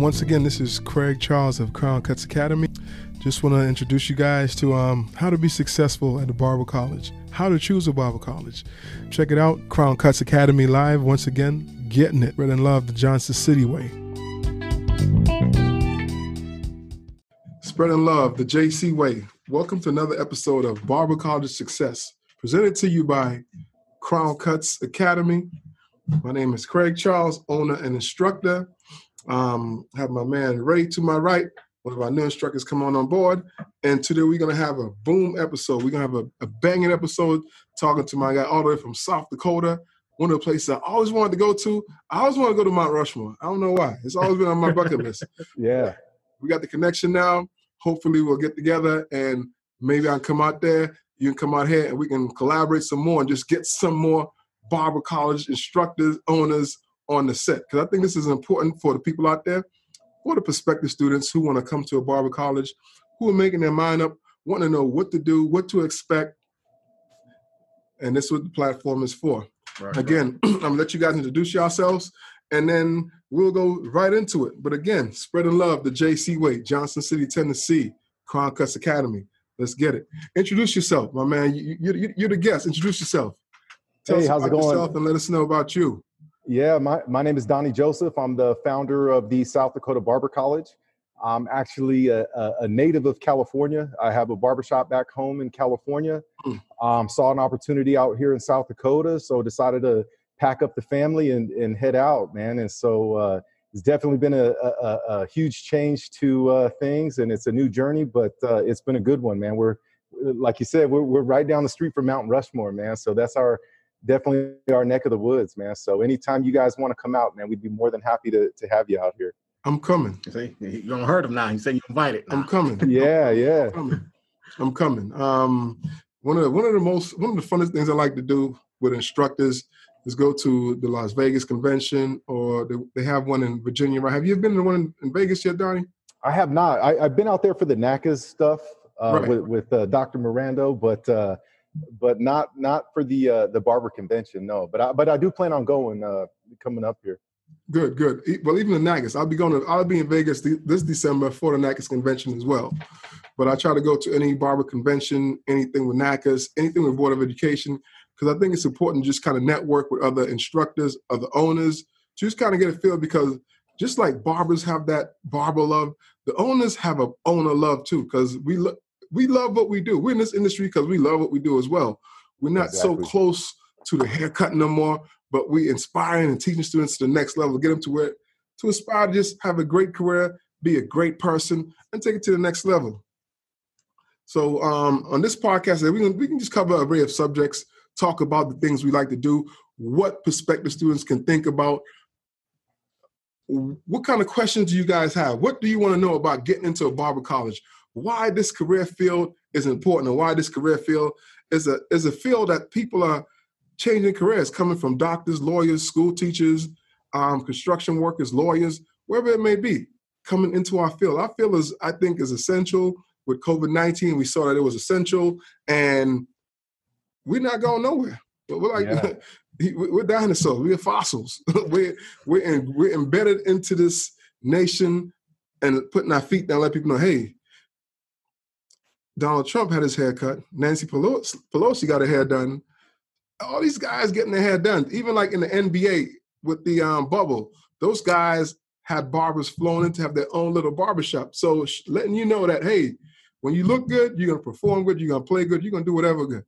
Once again, this is Craig Charles of Crown Cuts Academy. Just want to introduce you guys to um, how to be successful at a barber college, how to choose a barber college. Check it out, Crown Cuts Academy live. Once again, getting it. Red and love the Johnson City way. Spreading love the JC way. Welcome to another episode of Barber College Success, presented to you by Crown Cuts Academy. My name is Craig Charles, owner and instructor. Um, have my man Ray to my right, one of our new instructors come on on board. And today we're gonna have a boom episode. We're gonna have a, a banging episode talking to my guy all the way from South Dakota. One of the places I always wanted to go to. I always want to go to Mount Rushmore. I don't know why. It's always been on my bucket list. yeah. We got the connection now. Hopefully we'll get together and maybe I can come out there. You can come out here and we can collaborate some more and just get some more barber college instructors, owners, on the set because I think this is important for the people out there, for the prospective students who want to come to a barber college, who are making their mind up, want to know what to do, what to expect, and this is what the platform is for. Right, again, right. I'm gonna let you guys introduce yourselves, and then we'll go right into it. But again, spreading love, the JC Way, Johnson City, Tennessee, Crown Cuts Academy. Let's get it. Introduce yourself, my man. You, you, you're the guest. Introduce yourself. Tell hey, how's it going? yourself and let us know about you. Yeah, my, my name is Donnie Joseph. I'm the founder of the South Dakota Barber College. I'm actually a, a, native of California. I have a barbershop back home in California. Hmm. Um, saw an opportunity out here in South Dakota, so decided to pack up the family and, and head out, man. And so uh, it's definitely been a, a, a huge change to uh, things, and it's a new journey, but uh, it's been a good one, man. We're like you said, we're, we're right down the street from Mount Rushmore, man. So that's our definitely our neck of the woods, man. So anytime you guys want to come out, man, we'd be more than happy to to have you out here. I'm coming. See, you don't hurt him now. He said you invited. Now. I'm coming. yeah, yeah. I'm coming. I'm coming. Um, one of the, one of the most one of the funnest things I like to do with instructors is go to the Las Vegas convention, or they, they have one in Virginia. Right? Have you been to one in, in Vegas yet, Donnie? I have not. I, have been out there for the NACCAS stuff uh, right. with, with uh, Dr. Mirando, but uh, but not not for the uh, the barber convention. No, but I but I do plan on going uh, coming up here. Good, good. Well, even the NACCAS, I'll be going to I'll be in Vegas this December for the NACCAS convention as well. But I try to go to any barber convention, anything with NACCAS, anything with Board of Education, because I think it's important to just kind of network with other instructors, other owners, to just kind of get a feel because just like barbers have that barber love, the owners have a owner love too, because we look we love what we do. We're in this industry because we love what we do as well. We're not exactly. so close to the haircut no more, but we inspiring and teaching students to the next level, get them to where to aspire to just have a great career, be a great person, and take it to the next level. So um, on this podcast, we can we can just cover an array of subjects, talk about the things we like to do, what prospective students can think about. What kind of questions do you guys have? What do you want to know about getting into a barber college? Why this career field is important and why this career field is a is a field that people are changing careers, coming from doctors, lawyers, school teachers, um, construction workers, lawyers, wherever it may be, coming into our field. Our field is, I think, is essential. With COVID nineteen, we saw that it was essential, and we're not going nowhere. But we're like yeah. we're dinosaurs. We're fossils. we're we're in, we're embedded into this nation and putting our feet down, let people know, hey, Donald Trump had his hair cut. Nancy Pelosi, Pelosi got her hair done. All these guys getting their hair done. Even like in the NBA with the um, bubble, those guys had barbers flown in to have their own little barbershop. So letting you know that, hey, when you look good, you're going to perform good, you're going to play good, you're going to do whatever good.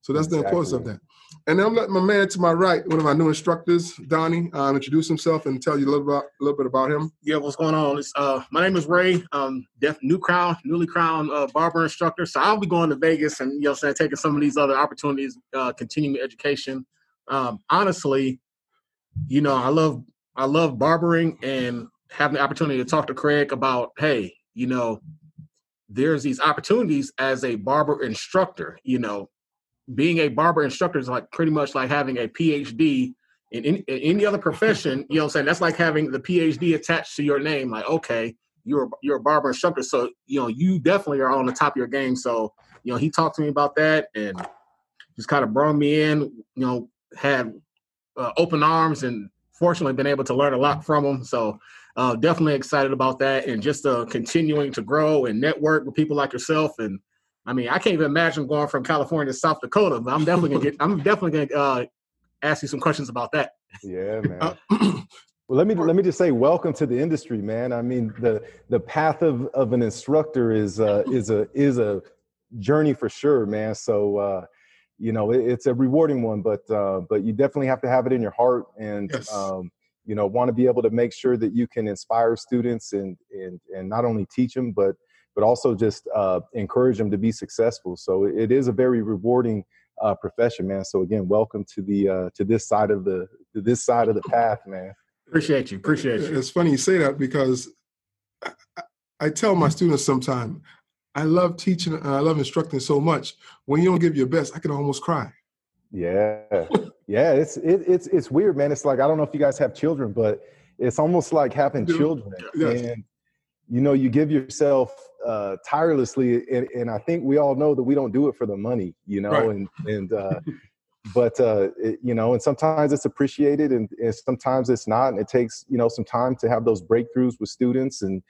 So that's exactly. the importance of that. And I'm letting my man to my right, one of my new instructors, Donnie, um, introduce himself and tell you a little bit, a little bit about him. Yeah, what's going on? Uh, my name is Ray. Um, def, new crown, newly crowned uh, barber instructor. So I'll be going to Vegas and you know, saying taking some of these other opportunities, uh, continuing education. Um, honestly, you know, I love I love barbering and having the opportunity to talk to Craig about, hey, you know, there's these opportunities as a barber instructor. You know, being a barber instructor is like pretty much like having a PhD in, in, in, any other profession. You know, what I'm saying that's like having the PhD attached to your name. Like, okay, you're you're a barber instructor, so you know you definitely are on the top of your game. So you know, he talked to me about that and just kind of brought me in. You know, had uh, open arms and fortunately been able to learn a lot from him. So uh, definitely excited about that and just uh, continuing to grow and network with people like yourself. And I mean, I can't even imagine going from California to South Dakota, but I'm definitely gonna get. I'm definitely gonna uh, ask you some questions about that. Yeah, man. Uh, well, let me let me just say, welcome to the industry, man. I mean, the the path of of an instructor is uh, is a is a journey for sure, man. So. Uh, you know, it, it's a rewarding one, but uh, but you definitely have to have it in your heart, and yes. um, you know want to be able to make sure that you can inspire students and and and not only teach them but but also just uh, encourage them to be successful. So it is a very rewarding uh, profession man. So again welcome to the uh, to this side of the to this side of the path man. Appreciate you. Appreciate you. It's funny you say that because I, I tell my students sometimes i love teaching and i love instructing so much. When you don't give your best i can almost cry. Yeah. Yeah, it's it, it's it's weird, man. It's like I don't know if you guys have children, but it's almost like having children, yes. and you know, you give yourself uh, tirelessly, and, and, I think we all know that we don't do it for the money, you know, right. and and uh, but uh, it, you know, and sometimes it's appreciated, and, and sometimes it's not, and it takes you know some time to have those breakthroughs with students and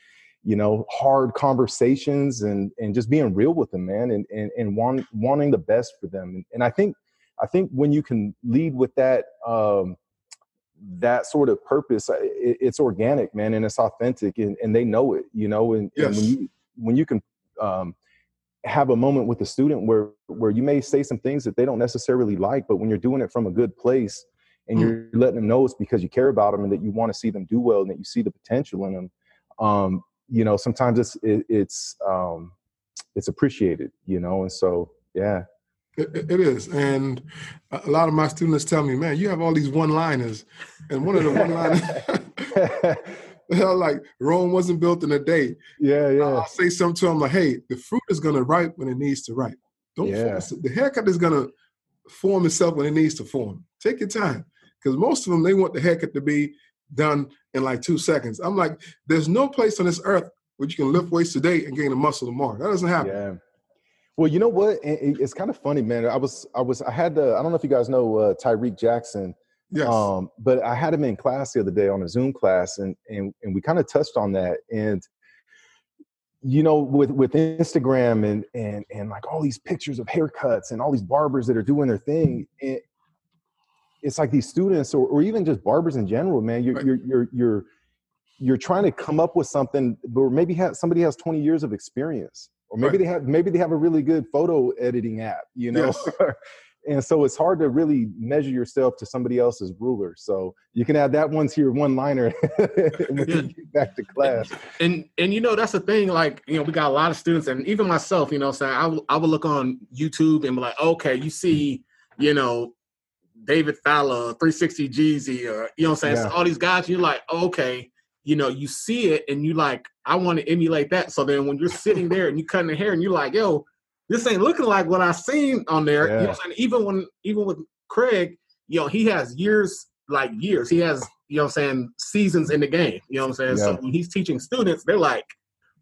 you know hard conversations and and just being real with them man and and, and want, wanting the best for them and, and i think I think when you can lead with that um, that sort of purpose, it, it's organic, man, and it's authentic, and, and they know it, you know. And, yes. and when you when you can um, have a moment with a student where where you may say some things that they don't necessarily like, but when you're doing it from a good place and mm. you're letting them know it's because you care about them and that you want to see them do well and that you see the potential in them, um, you know, sometimes it's it, it's um, it's appreciated, you know, and so yeah. It, it is, and a lot of my students tell me, "Man, you have all these one-liners," and one of the one-liners, like, "Rome wasn't built in a day." Yeah, yeah. I'll say something to them like, "Hey, the fruit is gonna ripe when it needs to ripe. Don't yeah. force it. The haircut is gonna form itself when it needs to form. Take your time, because most of them they want the haircut to be done in like two seconds. I'm like, there's no place on this earth where you can lift weights today and gain a muscle tomorrow. That doesn't happen. Well, you know what? It's kind of funny, man. I was, I was, I had the, I don't know if you guys know uh, Tyreek Jackson. Yes. Um, but I had him in class the other day on a Zoom class, and and and we kind of touched on that. And you know, with with Instagram and and and like all these pictures of haircuts and all these barbers that are doing their thing, it, it's like these students or, or even just barbers in general, man. You're right. you're you're you're you're trying to come up with something, but maybe somebody has 20 years of experience or maybe right. they have maybe they have a really good photo editing app you know yes. and so it's hard to really measure yourself to somebody else's ruler so you can add that one to your one liner when yeah. you get back to class and and you know that's the thing like you know we got a lot of students and even myself you know saying I, w- I would look on youtube and be like okay you see you know david fowler 360 jeezy or you know i'm saying yeah. so all these guys you're like okay you know, you see it and you like, I want to emulate that. So then when you're sitting there and you cutting the hair and you're like, yo, this ain't looking like what I seen on there. Yeah. You know saying? Even when even with Craig, you know, he has years, like years. He has, you know what I'm saying, seasons in the game. You know what I'm saying? Yeah. So when he's teaching students, they're like,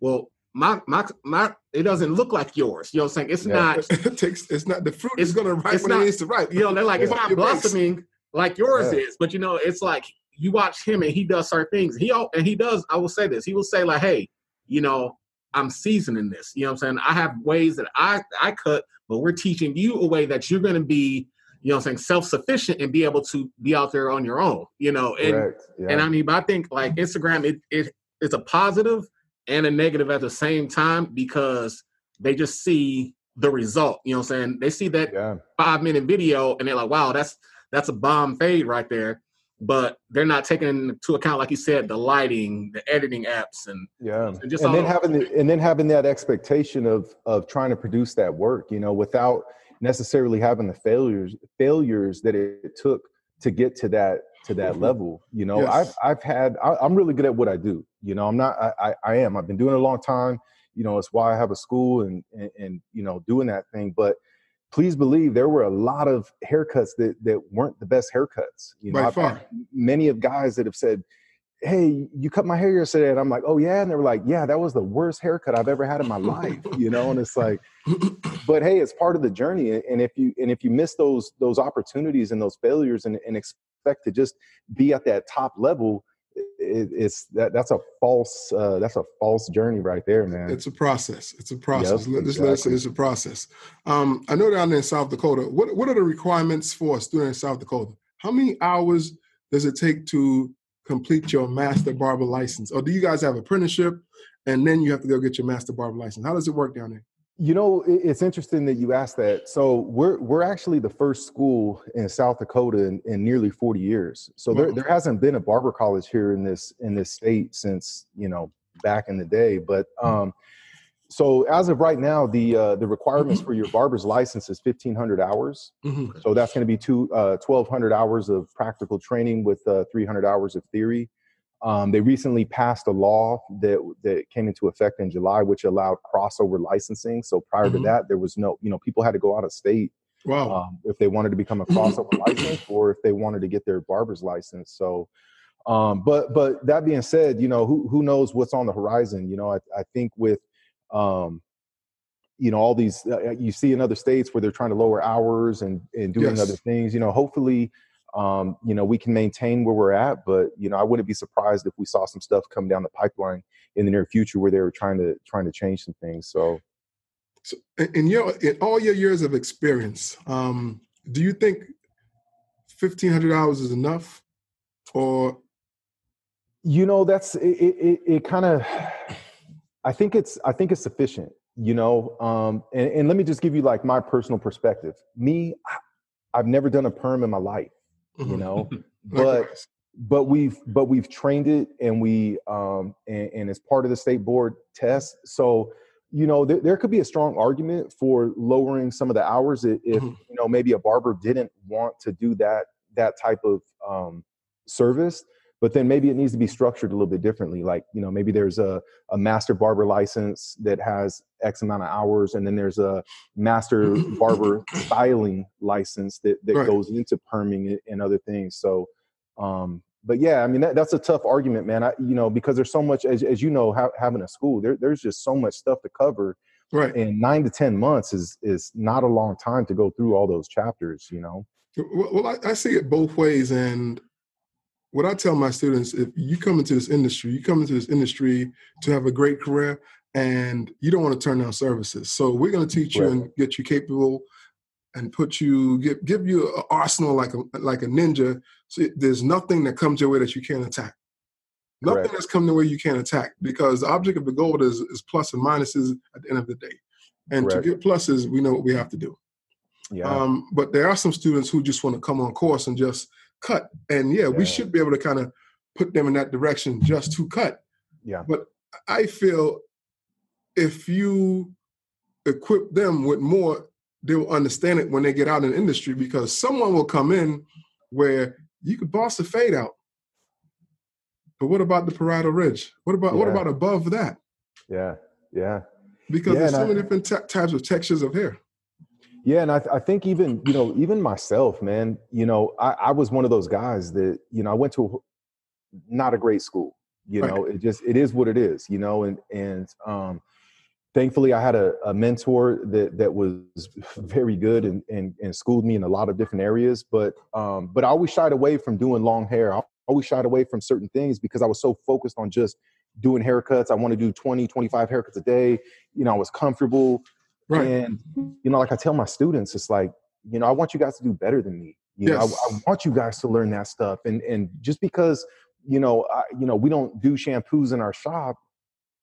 well, my my my it doesn't look like yours. You know what I'm saying? It's yeah. not it takes it's not the fruit it's, is gonna ripe when not, it needs to ripe. You know, they're like, it's not blossoming like yours is, but you know, it's like you watch him and he does certain things. He and he does. I will say this. He will say like, "Hey, you know, I'm seasoning this. You know what I'm saying? I have ways that I I cut, but we're teaching you a way that you're going to be, you know, what I'm saying self sufficient and be able to be out there on your own. You know, and yeah. and I mean, but I think like Instagram, it it it's a positive and a negative at the same time because they just see the result. You know what I'm saying? They see that yeah. five minute video and they're like, wow, that's that's a bomb fade right there but they're not taking into account, like you said, the lighting, the editing apps, and yeah, and, just and then having the, and then having that expectation of of trying to produce that work, you know, without necessarily having the failures failures that it took to get to that to that mm-hmm. level. You know, yes. I've I've had I, am really good at what I do. You know, I'm not I, I I am. I've been doing it a long time. You know, it's why I have a school and and, and you know doing that thing, but please believe there were a lot of haircuts that that weren't the best haircuts. You know, By far. many of guys that have said, "Hey, you cut my hair yesterday," and I'm like, "Oh yeah," and they were like, "Yeah, that was the worst haircut I've ever had in my life." You know, and it's like, but hey, it's part of the journey, and if you and if you miss those those opportunities and those failures, and, and expect to just be at that top level, it, it's that that's a false uh, that's a false journey right there, man. It's a process. It's a process. Yep, let us say a process. Um, I know down in South Dakota, what what are the requirements for a student in South Dakota? How many hours does it take to complete your master barber license? Or do you guys have apprenticeship and then you have to go get your master barber license? How does it work down there? You know, it's interesting that you asked that. So we're we're actually the first school in South Dakota in, in nearly 40 years. So there, there hasn't been a barber college here in this in this state since you know back in the day. But um, so as of right now, the uh, the requirements mm-hmm. for your barber's license is 1,500 hours. Mm-hmm. So that's going to be two uh, 1,200 hours of practical training with uh, 300 hours of theory. Um, they recently passed a law that that came into effect in July, which allowed crossover licensing. So prior mm-hmm. to that, there was no, you know, people had to go out of state wow. Um, if they wanted to become a crossover license or if they wanted to get their barber's license. So, um, but but that being said, you know, who who knows what's on the horizon? You know, I, I think with um, you know all these uh, you see in other states where they're trying to lower hours and and doing yes. other things. You know, hopefully um, you know, we can maintain where we're at, but you know, I wouldn't be surprised if we saw some stuff come down the pipeline in the near future where they were trying to trying to change some things. So, so in your in all your years of experience, um, do you think fifteen hundred hours is enough, or you know, that's it. It, it kind of, I think it's I think it's sufficient. You know, um, and, and let me just give you like my personal perspective. Me, I've never done a perm in my life you mm-hmm. know but but we've but we've trained it and we um and, and it's part of the state board test so you know there, there could be a strong argument for lowering some of the hours if, mm-hmm. you know maybe a barber didn't want to do that that type of um service but then maybe it needs to be structured a little bit differently like you know maybe there's a, a master barber license that has x amount of hours and then there's a master barber styling license that, that right. goes into perming and other things. So um but yeah i mean that, that's a tough argument man. I you know because there's so much as, as you know ha- having a school there, there's just so much stuff to cover. Right. And nine to ten months is is not a long time to go through all those chapters you know? Well, I, I see it both ways and what I tell my students, if you come into this industry, you come into this industry to have a great career and you don't want to turn down services. So we're going to teach right. you and get you capable and put you give give you an arsenal like a like a ninja. So there's nothing that comes your way that you can't attack. Nothing Correct. that's coming the way you can't attack because the object of the goal is is plus and minuses at the end of the day. And Correct. to get pluses, we know what we have to do. Yeah. Um, but there are some students who just want to come on course and just cut. And yeah, yeah, we should be able to kind of put them in that direction just to cut. Yeah. But I feel if you equip them with more, they will understand it when they get out in the industry because someone will come in where you could boss a fade out. But what about the parietal ridge? What about yeah. what about above that? Yeah, yeah. Because yeah, there's so many different t- types of textures of hair. Yeah, and I, th- I think even you know even myself, man, you know, I, I was one of those guys that you know I went to a, not a great school. You right. know, it just it is what it is. You know, and and um, thankfully I had a, a mentor that that was very good and, and and schooled me in a lot of different areas. But um, but I always shied away from doing long hair. I always shied away from certain things because I was so focused on just doing haircuts. I want to do 20, 25 haircuts a day. You know, I was comfortable Right. And you know, like I tell my students, it's like, you know, I want you guys to do better than me. You yes. know, I, I, want you guys to learn that stuff. And and just because you know, I, you know, we don't do shampoos in our shop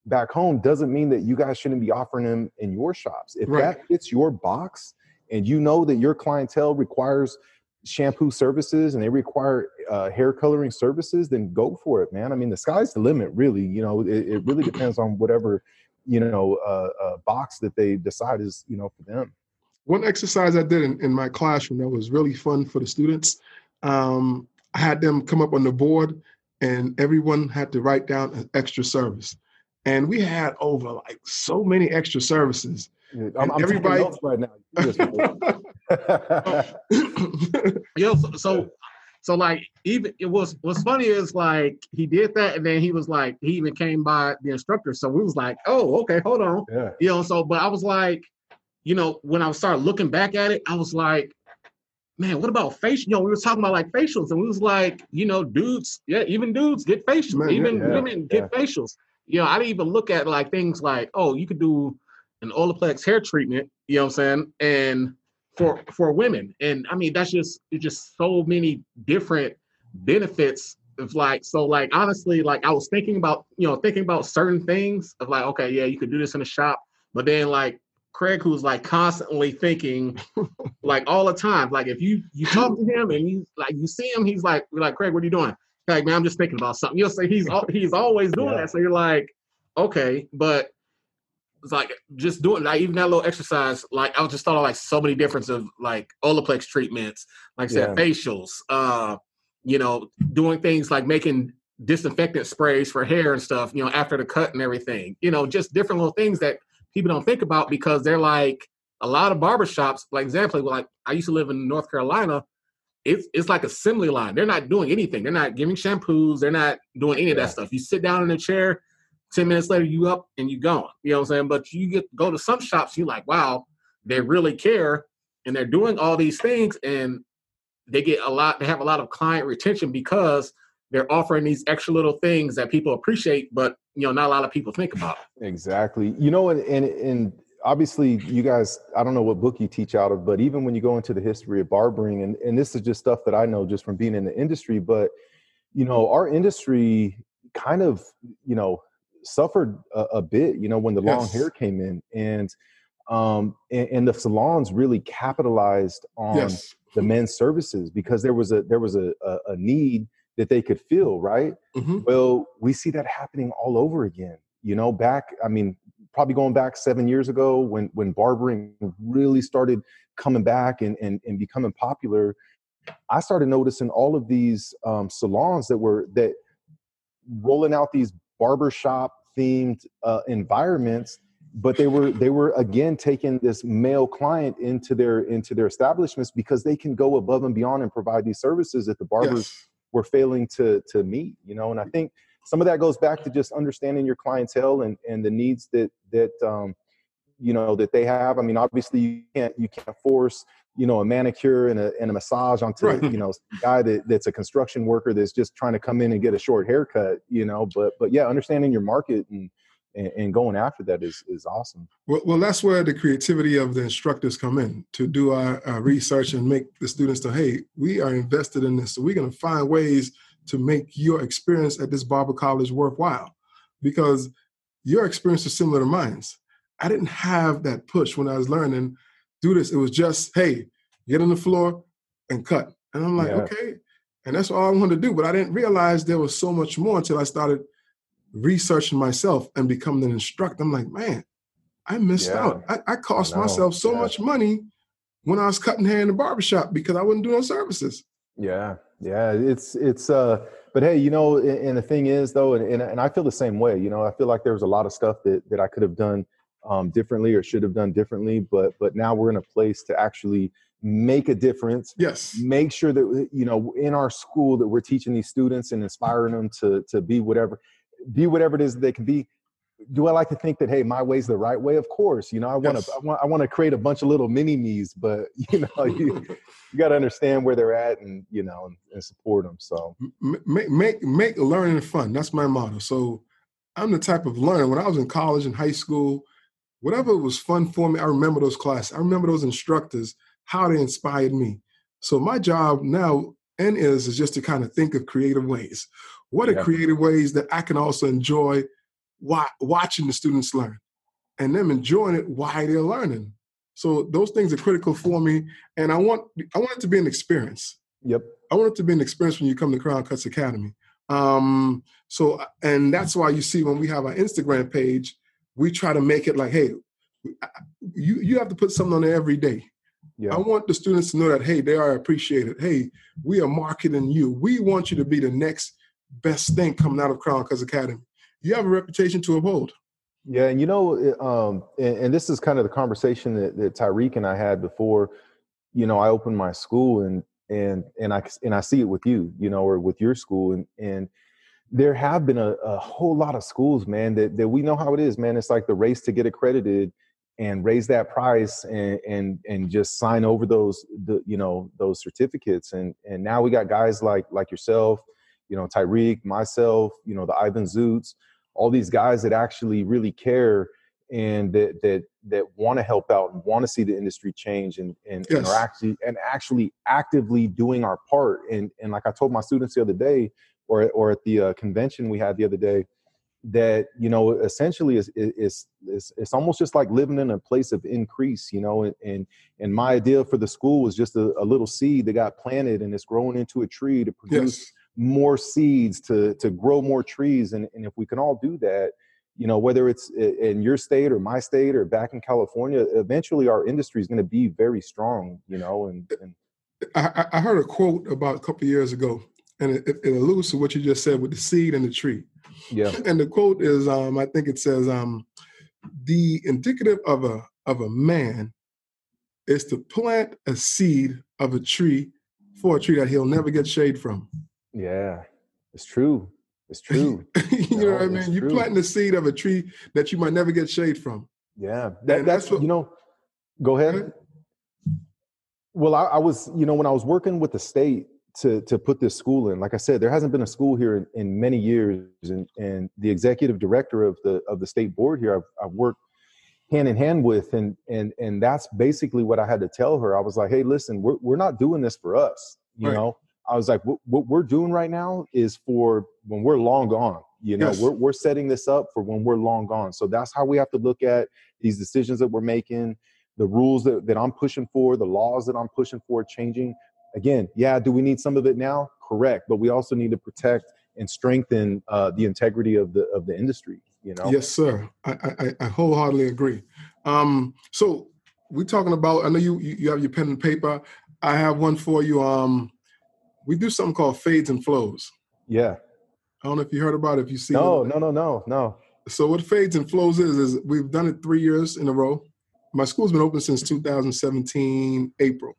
back home doesn't mean that you guys shouldn't be offering them in your shops. If right. that fits your box, and you know that your clientele requires shampoo services and they require uh, hair coloring services, then go for it, man. I mean, the sky's the limit, really. You know, it, it really depends on whatever you know uh, uh, box that they decide is you know for them one exercise i did in, in my classroom that was really fun for the students um, i had them come up on the board and everyone had to write down an extra service and we had over like so many extra services I'm, I'm everybody right now. Yo, so, so so like even it was what's funny is like he did that and then he was like he even came by the instructor. So we was like, oh, okay, hold on. Yeah. You know, so but I was like, you know, when I started looking back at it, I was like, man, what about facial? You know, we were talking about like facials, and we was like, you know, dudes, yeah, even dudes get facials, man, even yeah, women yeah. get facials. You know, I didn't even look at like things like, oh, you could do an Olaplex hair treatment, you know what I'm saying? And for for women. And I mean, that's just it's just so many different benefits of like so like honestly, like I was thinking about, you know, thinking about certain things of like, okay, yeah, you could do this in a shop, but then like Craig, who's like constantly thinking, like all the time. Like if you you talk to him and you like you see him, he's like, like Craig, what are you doing? Like man, I'm just thinking about something. You'll say he's he's always doing yeah. that. So you're like, okay, but it's like just doing like even that little exercise. Like I was just thought of like so many difference of like Olaplex treatments, like I said, yeah. facials. Uh, you know, doing things like making disinfectant sprays for hair and stuff. You know, after the cut and everything. You know, just different little things that people don't think about because they're like a lot of barbershops, like example, like I used to live in North Carolina. It's it's like assembly line. They're not doing anything. They're not giving shampoos. They're not doing any of that stuff. You sit down in a chair, 10 minutes later, you up and you gone. You know what I'm saying? But you get go to some shops, you like, wow, they really care and they're doing all these things and they get a lot, they have a lot of client retention because they're offering these extra little things that people appreciate, but you know, not a lot of people think about. Exactly. You know, and and, and obviously you guys, I don't know what book you teach out of, but even when you go into the history of barbering, and, and this is just stuff that I know just from being in the industry, but you know, our industry kind of, you know, suffered a, a bit, you know, when the yes. long hair came in, and um, and, and, the salons really capitalized on yes. the men's services because there was a there was a, a, a need that they could feel, right? Mm-hmm. Well, we see that happening all over again. You know, back, I mean, probably going back seven years ago when when barbering really started coming back and and, and becoming popular, I started noticing all of these um, salons that were that rolling out these barbershop themed uh, environments but they were they were again taking this male client into their into their establishments because they can go above and beyond and provide these services that the barbers yes. were failing to to meet you know and i think some of that goes back to just understanding your clientele and and the needs that that um you know that they have i mean obviously you can't you can't force you know a manicure and a, and a massage onto right. you know guy that, that's a construction worker that's just trying to come in and get a short haircut you know but but yeah understanding your market and and, going after that is is awesome well, well that's where the creativity of the instructors come in to do our, our research and make the students know hey we are invested in this so we're going to find ways to make your experience at this barber college worthwhile because your experience is similar to mine's i didn't have that push when i was learning do this. It was just, hey, get on the floor and cut. And I'm like, yeah. okay. And that's all I wanted to do. But I didn't realize there was so much more until I started researching myself and becoming an instructor. I'm like, man, I missed yeah. out. I, I cost I myself so yeah. much money when I was cutting hair in the barbershop because I wasn't doing services. Yeah. Yeah. It's, it's, uh, but hey, you know, and, and the thing is though, and, and, and I feel the same way, you know, I feel like there was a lot of stuff that, that I could have done um, differently or should have done differently but but now we're in a place to actually make a difference yes make sure that you know in our school that we're teaching these students and inspiring them to to be whatever be whatever it is that they can be do I like to think that hey, my way's the right way? Of course, you know I want to yes. I want I want to create a bunch of little mini me's, but you know you you got to understand where they're at and you know and, and support them. So make make make learning fun. That's my motto. So I'm the type of learner. When I was in college and high school, whatever was fun for me, I remember those classes. I remember those instructors, how they inspired me. So my job now and is is just to kind of think of creative ways. What are yeah. creative ways that I can also enjoy watching the students learn and them enjoying it while they're learning. So those things are critical for me. And I want I want it to be an experience. Yep. I want it to be an experience when you come to Crown Cuts Academy. Um, so and that's why you see when we have our Instagram page, we try to make it like, hey, you you have to put something on there every day. Yeah. I want the students to know that hey, they are appreciated. Hey, we are marketing you. We want you to be the next best thing coming out of Crown Cuts Academy. You have a reputation to uphold. Yeah, and you know, um, and, and, this is kind of the conversation that, that Tyreek and I had before. You know, I opened my school, and and and I and I see it with you, you know, or with your school, and and there have been a, a, whole lot of schools, man, that, that we know how it is, man. It's like the race to get accredited. and raise that price and and and just sign over those the you know those certificates and and now we got guys like like yourself you know Tyreek myself you know the Ivan Zoots all these guys that actually really care and that that that want to help out and want to see the industry change and and, yes. and, are actually and actually actively doing our part and and like I told my students the other day or or at the uh, convention we had the other day that you know essentially is is is it's almost just like living in a place of increase you know and and, and my idea for the school was just a, a, little seed that got planted and it's growing into a tree to produce yes. More seeds to to grow more trees and, and if we can all do that you know whether it's in your state or my state or back in california eventually our industry is going to be very strong you know and, and I, I, heard a quote about a couple of years ago and it, it alludes to what you just said with the seed and the tree yeah. And the quote is, um, I think it says, um, the indicative of a of a man is to plant a seed of a tree for a tree that he'll never get shade from. Yeah, it's true. It's true. you no, know what I mean? You're planting the seed of a tree that you might never get shade from. Yeah, that, that's, that's what you know. Go ahead. Well, I, I, was, you know, when I was working with the state, to to put this school in. Like I said, there hasn't been a school here in, in many years, and and the executive director of the of the state board here, I've, I've worked hand in hand with, and and and that's basically what I had to tell her. I was like, hey, listen, we're we're not doing this for us, you right. know. I was like, what, what, we're doing right now is for when we're long gone. You know, yes. we're we're setting this up for when we're long gone. So that's how we have to look at these decisions that we're making, the rules that, that I'm pushing for, the laws that I'm pushing for changing again, yeah, do we need some of it now? Correct, but we also need to protect and strengthen uh, the integrity of the of the industry. You know. Yes, sir. I I, I wholeheartedly agree. Um, so we're talking about. I know you you have your pen and paper. I have one for you. Um, we do something called fades and flows. Yeah. I don't know if you heard about it. If you see. No, it. no, no, no, no. So what fades and flows is is we've done it three years in a row. My school's been open since 2017 April.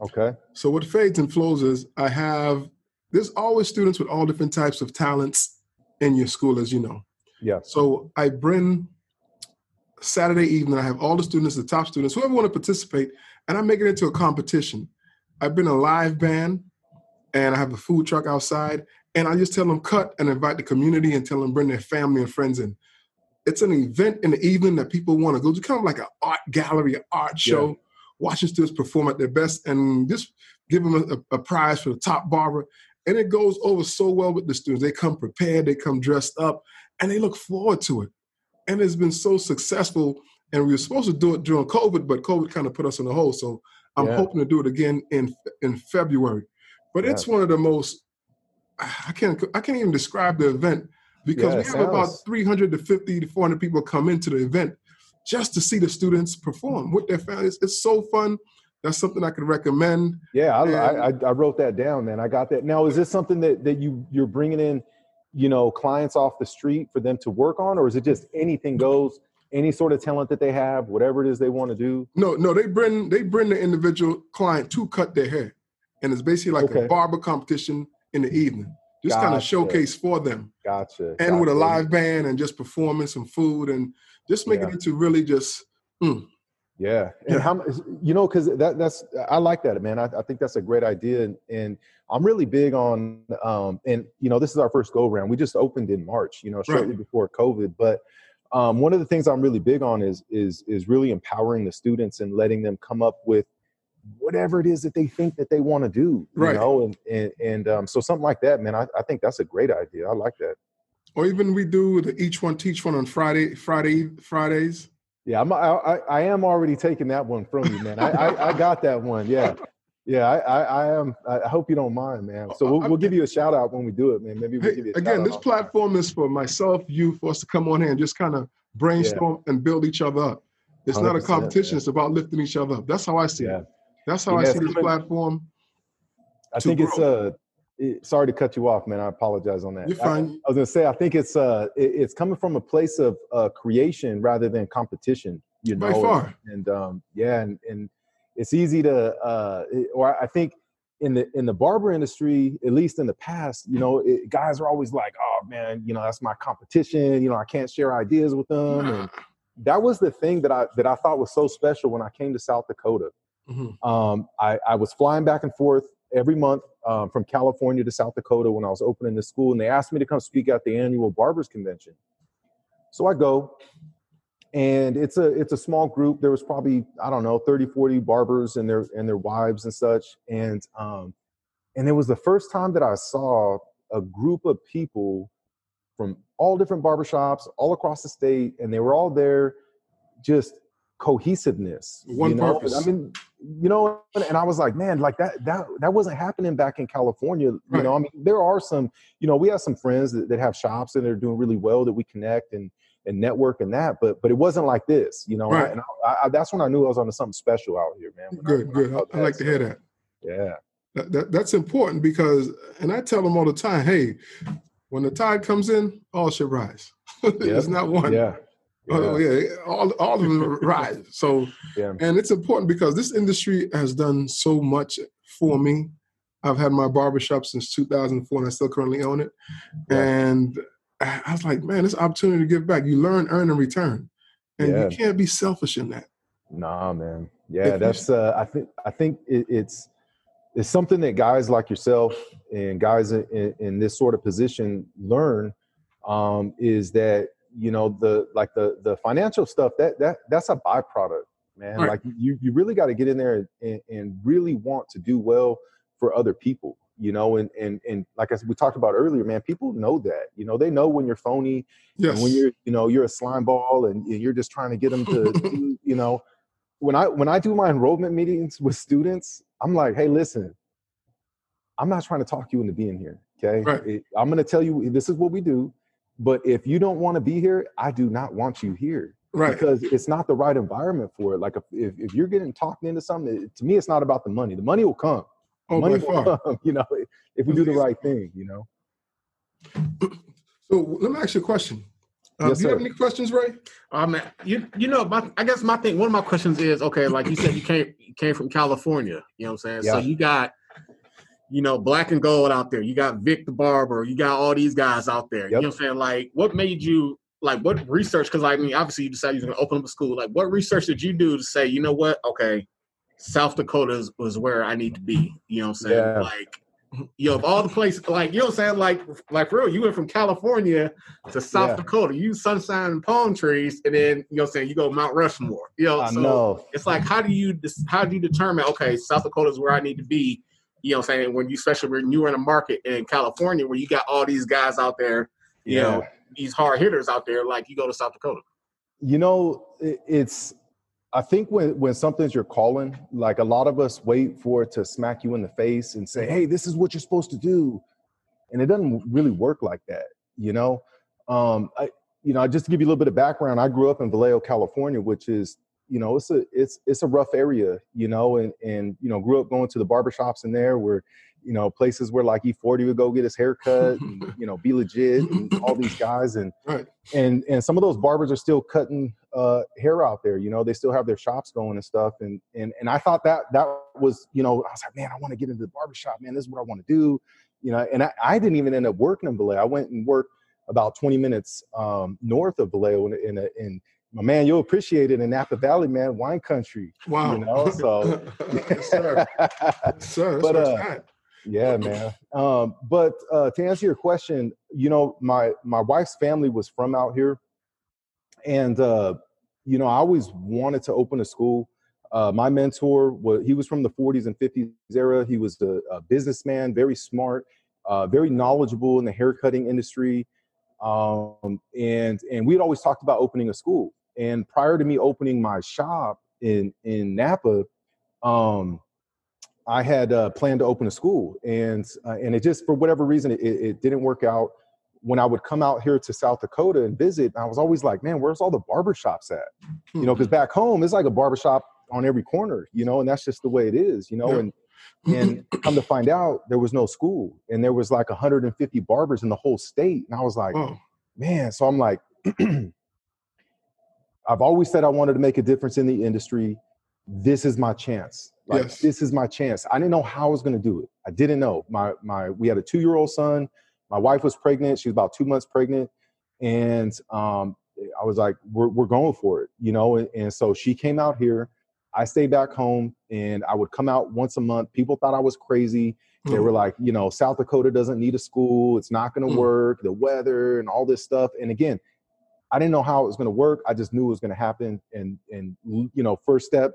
Okay. So what fades and flows is I have there's always students with all different types of talents in your school, as you know. Yeah. So I bring Saturday evening, I have all the students, the top students, whoever want to participate, and I make it into a competition. I bring a live band and I have a food truck outside, and I just tell them cut and invite the community and tell them bring their family and friends in. It's an event in the evening that people want to go to, kind of like an art gallery, an art show. Yeah watching students perform at their best and just give them a, a, prize for the top barber. And it goes over so well with the students. They come prepared, they come dressed up, and they look forward to it. And it's been so successful. And we were supposed to do it during COVID, but COVID kind of put us on the hold. So I'm yeah. hoping to do it again in in February. But yeah. it's one of the most I can't I can't even describe the event because yeah, we have sounds... about 300 to 50 to 400 people come into the event just to see the students perform with their families. It's so fun. That's something I could recommend. Yeah, I, I, I, wrote that down, man. I got that. Now, is this something that, that you you're bringing in, you know, clients off the street for them to work on, or is it just anything goes? Any sort of talent that they have, whatever it is they want to do. No, no, they bring they bring the individual client to cut their hair, and it's basically like okay. a barber competition in the evening just gotcha. kind of showcase for them. Gotcha. And gotcha. with a live band and just performing some food and just making yeah. it to really just. Mm. Yeah, and how you know because that that's I like that man. I, I think that's a great idea, and, and I'm really big on um and you know this is our first go around. We just opened in March, you know, shortly right. before COVID, but um, one of the things I'm really big on is is is really empowering the students and letting them come up with whatever it is that they think that they want to do, you right. know, and and, and um, so something like that, man. I, I think that's a great idea. I like that or even we do the each one teach one on Friday, Friday, Fridays. Yeah, I'm, I, I am already taking that one from you, man. I, I, I got that one. Yeah, yeah. I, I, I, am. I hope you don't mind, man. So we'll, we'll give you a shout out when we do it, man. Maybe we'll give you again. This platform is for myself, you, for us to come on here and just kind of brainstorm yeah. and build each other up. It's not a competition. Yeah. It's about lifting each other up. That's how I see yeah. it. That's how I see this platform. I think grow. it's a it, sorry to cut you off, man. I apologize on that. You're fine. I, I was gonna say I think it's uh it, it's coming from a place of uh, creation rather than competition. You know, by far. And, and um yeah, and and it's easy to uh or I think in the in the barber industry, at least in the past, you know, it, guys are always like, "Oh man, you know, that's my competition. You know, I can't share ideas with them." And that was the thing that I that I thought was so special when I came to South Dakota. Mm-hmm. Um, I, I was flying back and forth every month um, from California to South Dakota when I was opening the school, and they asked me to come speak at the annual Barbers Convention. So I go, and it's a it's a small group. There was probably I don't know 30, 40 barbers and their and their wives and such, and um, and it was the first time that I saw a group of people from all different barbershops all across the state, and they were all there just cohesiveness. One you know? purpose. I mean, you know, and I was like, man, like that that that wasn't happening back in California. You Right. know, I mean, there are some, you know, we have some friends that, that have shops and they're doing really well that we connect and and network and that, but but it wasn't like this, you know. Right. And I, I, that's when I knew I was onto something special out here, man. I- Good, good. I, I like to hear that. Yeah. That, that. That's important because, and I tell them all the time, hey, when the tide comes in, all should rise. it's not one. Yeah. Oh yeah, all all of them rise. So, Yeah. and it's important because this industry has done so much for me. I've had my barbershop since 2004, and I still currently own it. Yeah. And I was like, man, this opportunity to give back. You learn, earn, and return, and Yeah. you can't be selfish in that. Nah, man. If Yeah, you- that's. Uh, I think. I think it, it's it's something that guys like yourself and guys in, in, in this sort of position learn. Um, is that you know the like the the financial stuff that that that's a byproduct, man. Right. Like you you really got to get in there and, and really want to do well for other people. You know, and and and like I said, we talked about earlier, man. People know that. You know, they know when you're phony Yes. and when you're you know you're a slime ball and, and you're just trying to get them to do, you know when i when i do my enrollment meetings with students i'm like hey listen i'm not trying to talk you into being here okay Right. It- i'm going to tell you this is what we do but if you don't want to be here i do not want you here right. because it's not the right environment for it like if, if, if you're getting talked into something it- to me it's not about the money the money will come Oh, money by will far. come you know if we do the right thing you know So let me ask you a question. Uh, Yes, do you have any questions, Ray? Um, you you know, my, I guess my thing. One of my questions is okay. Like you said, you came you came from California. You know what I'm saying? So you got, you know, black and gold out there. You got Vic the barber. You got all these guys out there. You know what I'm saying? Like, what made you like what research? Because I mean, obviously you decided you're going to open up a school. Like, what research did you do to say, you know what? Okay, South Dakota is, was where I need to be. You know what I'm saying? Yeah. Like. You know, of all the places, like you know, what I'm saying, like, like for real, you went from California to South Yeah. Dakota. You sunshine and palm trees, and then you know, what I'm saying you go Mount Rushmore. You know, i so know it's like how do you how do you determine? Okay, South Dakota is where I need to be. You know, what I'm saying? When you especially when you were in a market in California where you got all these guys out there, you know, these hard hitters out there, like you go to South Dakota. you know it's i think when when something's your calling like a lot of us wait for it to smack you in the face and say hey this is what you're supposed to do. And it doesn't really work like that you know? Um i you know just to give you a little bit of background i grew up in vallejo california which is you know it's a it's it's a rough area you know and and you know grew up going to the barbershops in there where you know places where like e40 would go get his haircut, and you know B-Legit and all these guys and Right. and and some of those barbers are still cutting uh hair out there you know they still have their shops going and stuff and and and i thought that that was you know i was like man i want to get into the barbershop man this is what i want to do you know and I, I didn't even end up working in vallejo i went and worked about 20 minutes um north of vallejo in, in, a, in my man you'll appreciate it in napa valley man wine country Wow. you know so yes, sir. Yes, sir. That's But, uh, yeah man. Um but uh to answer your question you know my my wife's family was from out here. And uh you know i always wanted to open a school. Uh my mentor was he was from the 40s and 50s era. He was a, a businessman very smart uh very knowledgeable in the haircutting industry. Um and and we'd always talked about opening a school and prior to me opening my shop in in napa um I had uh, planned to open a school, and uh, and it just for whatever reason it, it didn't work out. When I would come out here to South Dakota and visit, I was always like, man, where's all the barbershops at? You know, because back home it's like a barbershop on every corner, you know, and that's just the way it is, you know. Yeah. And and come to find out, there was no school, and there was like 150 barbers in the whole state, and I was like, oh, man so i'm like i've always said i wanted to make a difference in the industry this is my chance like Yes. this is my chance i didn't know how i was going to do it i didn't know my my we had a two year old son my wife was pregnant she was about two months pregnant and um I was like, we're we're going for it, you know. And, and so she came out here. I stayed back home, and I would come out once a month. People thought I was crazy. Mm. They were like, you know, South Dakota doesn't need a school. It's not going to mm. work. The weather and all this stuff. And again, I didn't know how it was going to work. I just knew it was going to happen. And and you know, first step,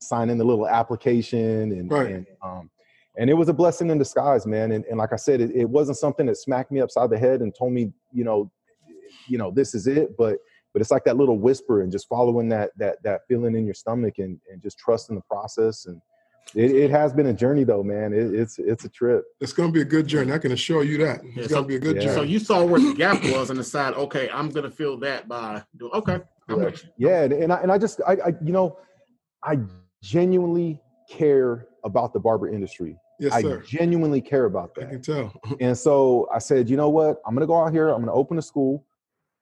sign in the little application and, right. and um, and it was a blessing in disguise, man. And, and like I said, it, it wasn't something that smacked me upside the head and told me, you know, you know, this is it. But but it's like that little whisper and just following that that that feeling in your stomach and and just trusting the process. And it, it has been a journey though, man. It, it's it's a trip. It's gonna be a good journey. I can assure you that. It's yeah, gonna be a good yeah. journey. So you saw where the gap was and decide, okay, I'm gonna fill that by doing okay. Yeah, and I and I just I, I you know I genuinely care about the barber industry. Yes, I sir. genuinely care about that. I can tell. and so I said, you know what? I'm gonna go out here. I'm gonna open a school,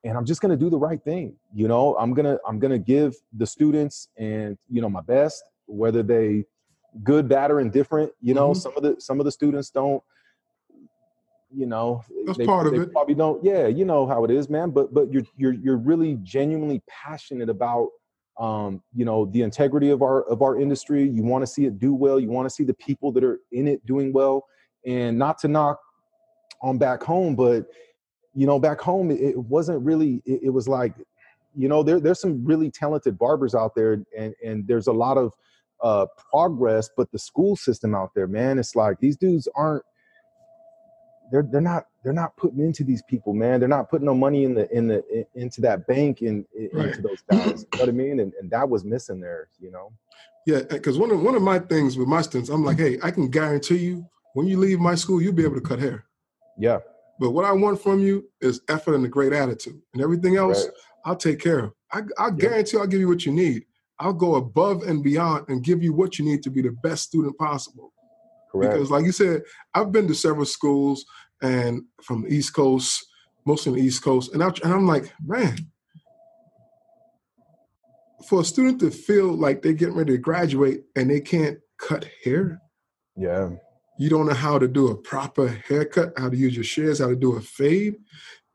and I'm just gonna do the right thing. You know, I'm gonna I'm gonna give the students and you know my best, whether they good, bad, or indifferent. You know, mm-hmm. some of the some of the students don't. You know, that's they, part they of it. Probably don't. Yeah, you know how it is, man. But but you're you're you're really genuinely passionate about um, you know the integrity of our of our industry you want to see it do well you want to see the people that are in it doing well and not to knock on back home but you know back home it, wasn't really it, it, was like you know there, there's some really talented barbers out there and and there's a lot of uh progress but the school system out there man it's like these dudes aren't they're they're not they're not putting into these people, man. They're not putting no money in the in the in, into that bank and right. into those guys. you know what I mean? And, and that was missing there, you know. Yeah, because one of one of my things with my students, I'm like, hey, I can guarantee you when you leave my school, you'll be able to cut hair. Yeah. But what I want from you is effort and a great attitude, and everything else right. I'll take care of. I, I guarantee I'll give you what you need. I'll go above and beyond and give you what you need to be the best student possible. Correct. Because, like you said, I've been to several schools and from the East Coast, mostly on the East Coast, and, I, and I'm like, man, for a student to feel like they're getting ready to graduate and they can't cut hair, yeah, you don't know how to do a proper haircut, how to use your shears, how to do a fade.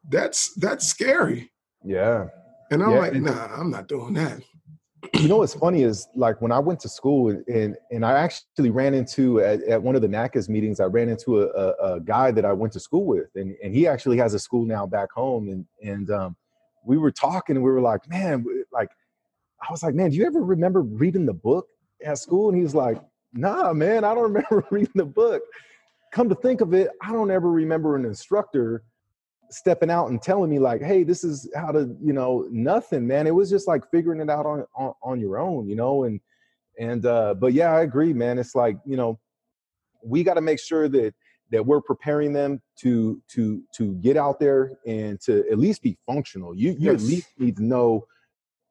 That's that's scary. Yeah. And I'm yeah. like, nah, I'm not doing that you know what's funny is like when I went to school and and I actually ran into at, at one of the NACCAS meetings, I ran into a, a, a, guy that I went to school with, and and he actually has a school now back home, and and um, we were talking, and we were like, man, like I was like, man, do you ever remember reading the book at school? And he was like, nah, man, I don't remember reading the book. Come to think of it, I don't ever remember an instructor stepping out and telling me like hey this is how to you know nothing man. It was just like figuring it out on on, on your own you know and and uh but yeah i agree man. It's like you know we got to make sure that that we're preparing them to to to get out there and to at least be functional. You you yes. at least need to know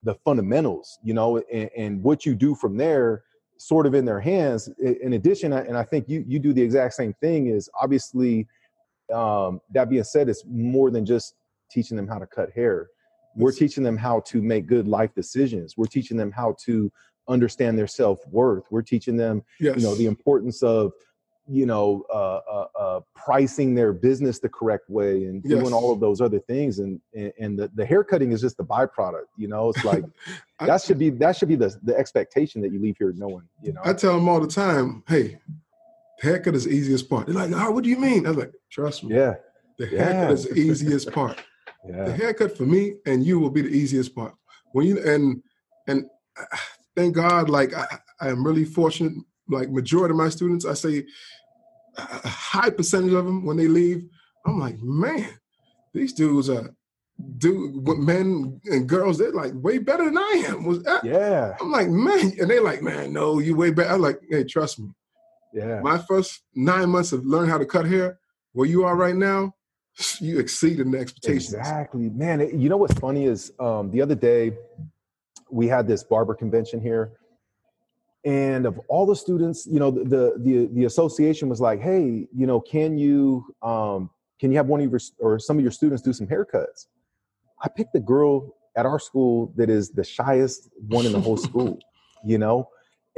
the fundamentals you know and, and what you do from there sort of in their hands. In addition and i think you you do the exact same thing is obviously um, that being said, it's more than just teaching them how to cut hair. We're teaching them how to make good life decisions. We're teaching them how to understand their self worth. We're teaching them, yes. you know, the importance of, you know, uh, uh, uh, pricing their business the correct way and yes. doing all of those other things. And and, and the, the haircutting is just the byproduct. You know, it's like I, that should be that should be the the expectation that you leave here knowing. You know, I tell them all the time, hey, haircut is the easiest part. They're like, oh, what do you mean? I was like, trust me. Yeah. The haircut yeah. is the easiest part. yeah. The haircut for me and you will be the easiest part. When you and and uh, thank God, like I, I am really fortunate. Like majority of my students, I say a high percentage of them when they leave, I'm like, man, these dudes are do men and girls they're like way better than I am. Was that? Yeah. I'm like, man, and they're like, man, no, you way better. I'm like, hey, trust me. Yeah. My first nine months of learning how to cut hair, where you are right now, you exceeded the expectations. Exactly, man. It, you know what's funny is um, the other day we had this barber convention here, and of all the students, you know, the the the association was like, hey, you know, can you um, can you have one of your or some of your students do some haircuts? I picked the girl at our school that is the shyest one in the whole school, you know,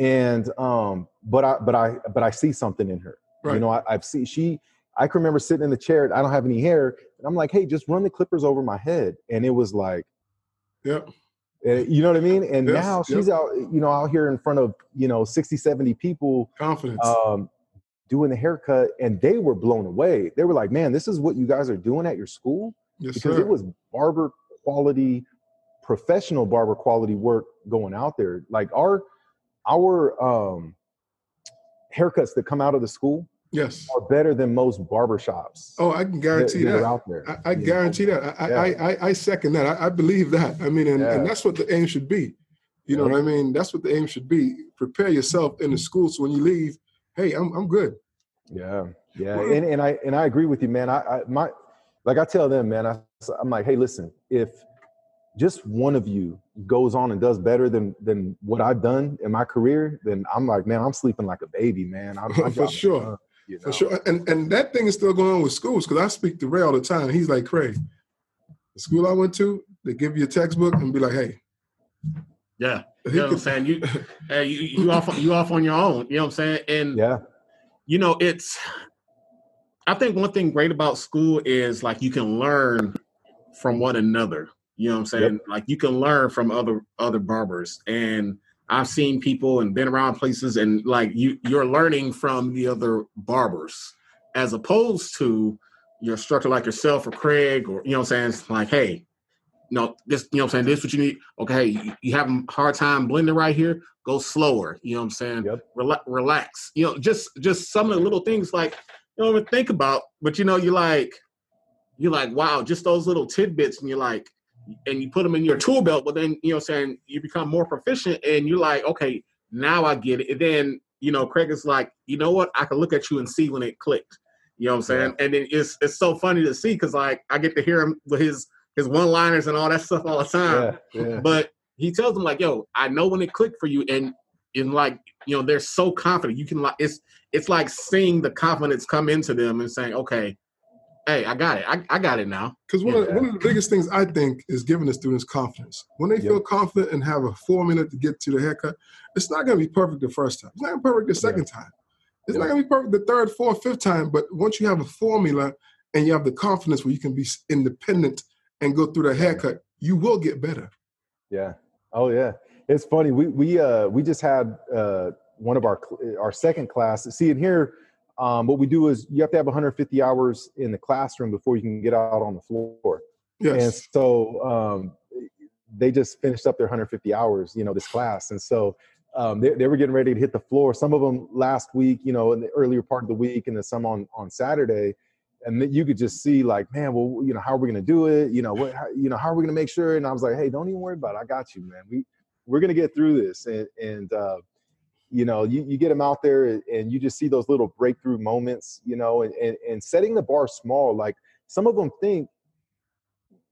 and um, but I but I but I see something in her. Right. You know, I, I've seen she. I can remember sitting in the chair. I don't have any hair, and I'm like, "Hey, just run the clippers over my head." And it was like, Yep. And, you know what I mean? And Yes, now yep. she's out, you know, out here in front of, you know, 60, 70 people Confidence. um, doing the haircut and they were blown away. They were like, man, this is what you guys are doing at your school? yes, Because sir. it was barber quality, professional barber quality work going out there. Like our, our um, haircuts that come out of the school yes. are better than most barber shops. Oh, I can guarantee that, that. out there. I, I know? guarantee that. I, Yeah. I, I, I second that. I, I believe that. I mean, and, Yeah. and that's what the aim should be. You know Yeah. what I mean? That's what the aim should be. Prepare yourself in the school so when you leave, hey, I'm I'm good. Yeah, yeah, Well- and, and I and I agree with you, man. I, I my like I tell them, man. I, I'm like, hey, listen, if just one of you goes on and does better than than what I've done in my career, then I'm like, man, I'm sleeping like a baby, man. I'm, my For sure. done, you For sure. And and that thing is still going on with schools because I speak to Ray all the time. He's like, Craig, the school I went to, they give you a textbook and be like, hey, Yeah. You know what I'm saying? You hey, you, you off you off on your own. You know what I'm saying? And Yeah, you know, it's I think one thing great about school is like you can learn from one another. You know what I'm saying? Like you can learn from other other barbers. And I've seen people and been around places and like you you're learning from the other barbers as opposed to your instructor like yourself or Craig or you know what I'm saying? It's like, hey, no, this you know what I'm saying, this what you need. Okay, you, you have a hard time blending right here, go slower. You know what I'm saying? Yep. Rela- relax. You know, just just some of the little things like you don't even think about, but you know, you're like, you're like, wow, just those little tidbits, and you're like, and you put them in your tool belt, but then you know, what I'm saying you become more proficient, and you're like, okay, now I get it. And then you know, Craig is like, you know what, I can look at you and see when it clicked. You know what I'm saying? And then it's it's so funny to see because like I get to hear him with his his one liners and all that stuff all the time yeah, yeah. but he tells them like, "Yo, I know when it clicked for you," and in like, you know, they're so confident. You can like, it's it's like seeing the confidence come into them and saying, "Okay, hey, I got it. I, I got it now." Because one, of, Yeah. one of the biggest things I think is giving the students confidence. When they feel confident and have a formula to get to the haircut, it's not going to be perfect the first time. It's not going to be perfect the second time. It's not going to be perfect the third, fourth, fifth time. But once you have a formula and you have the confidence where you can be independent and go through the haircut, you will get better. Yeah. Oh yeah. It's funny. We we uh we just had uh one of our our second class. See, and here, um, what we do is you have to have 150 hours in the classroom before you can get out on the floor. And Yes. so um, they just finished up their 150 hours, you know, this class. And so um, they, they were getting ready to hit the floor. Some of them last week, you know, in the earlier part of the week, and then some on on Saturday. And then you could just see, like, man, well, you know, how are we going to do it? You know, what, how, you know, how are we going to make sure? And I was like, hey, don't even worry about it. I got you, man. We we're going to get through this. And and uh, you know, you, you get them out there, and you just see those little breakthrough moments, you know, and and, and setting the bar small. Like some of them think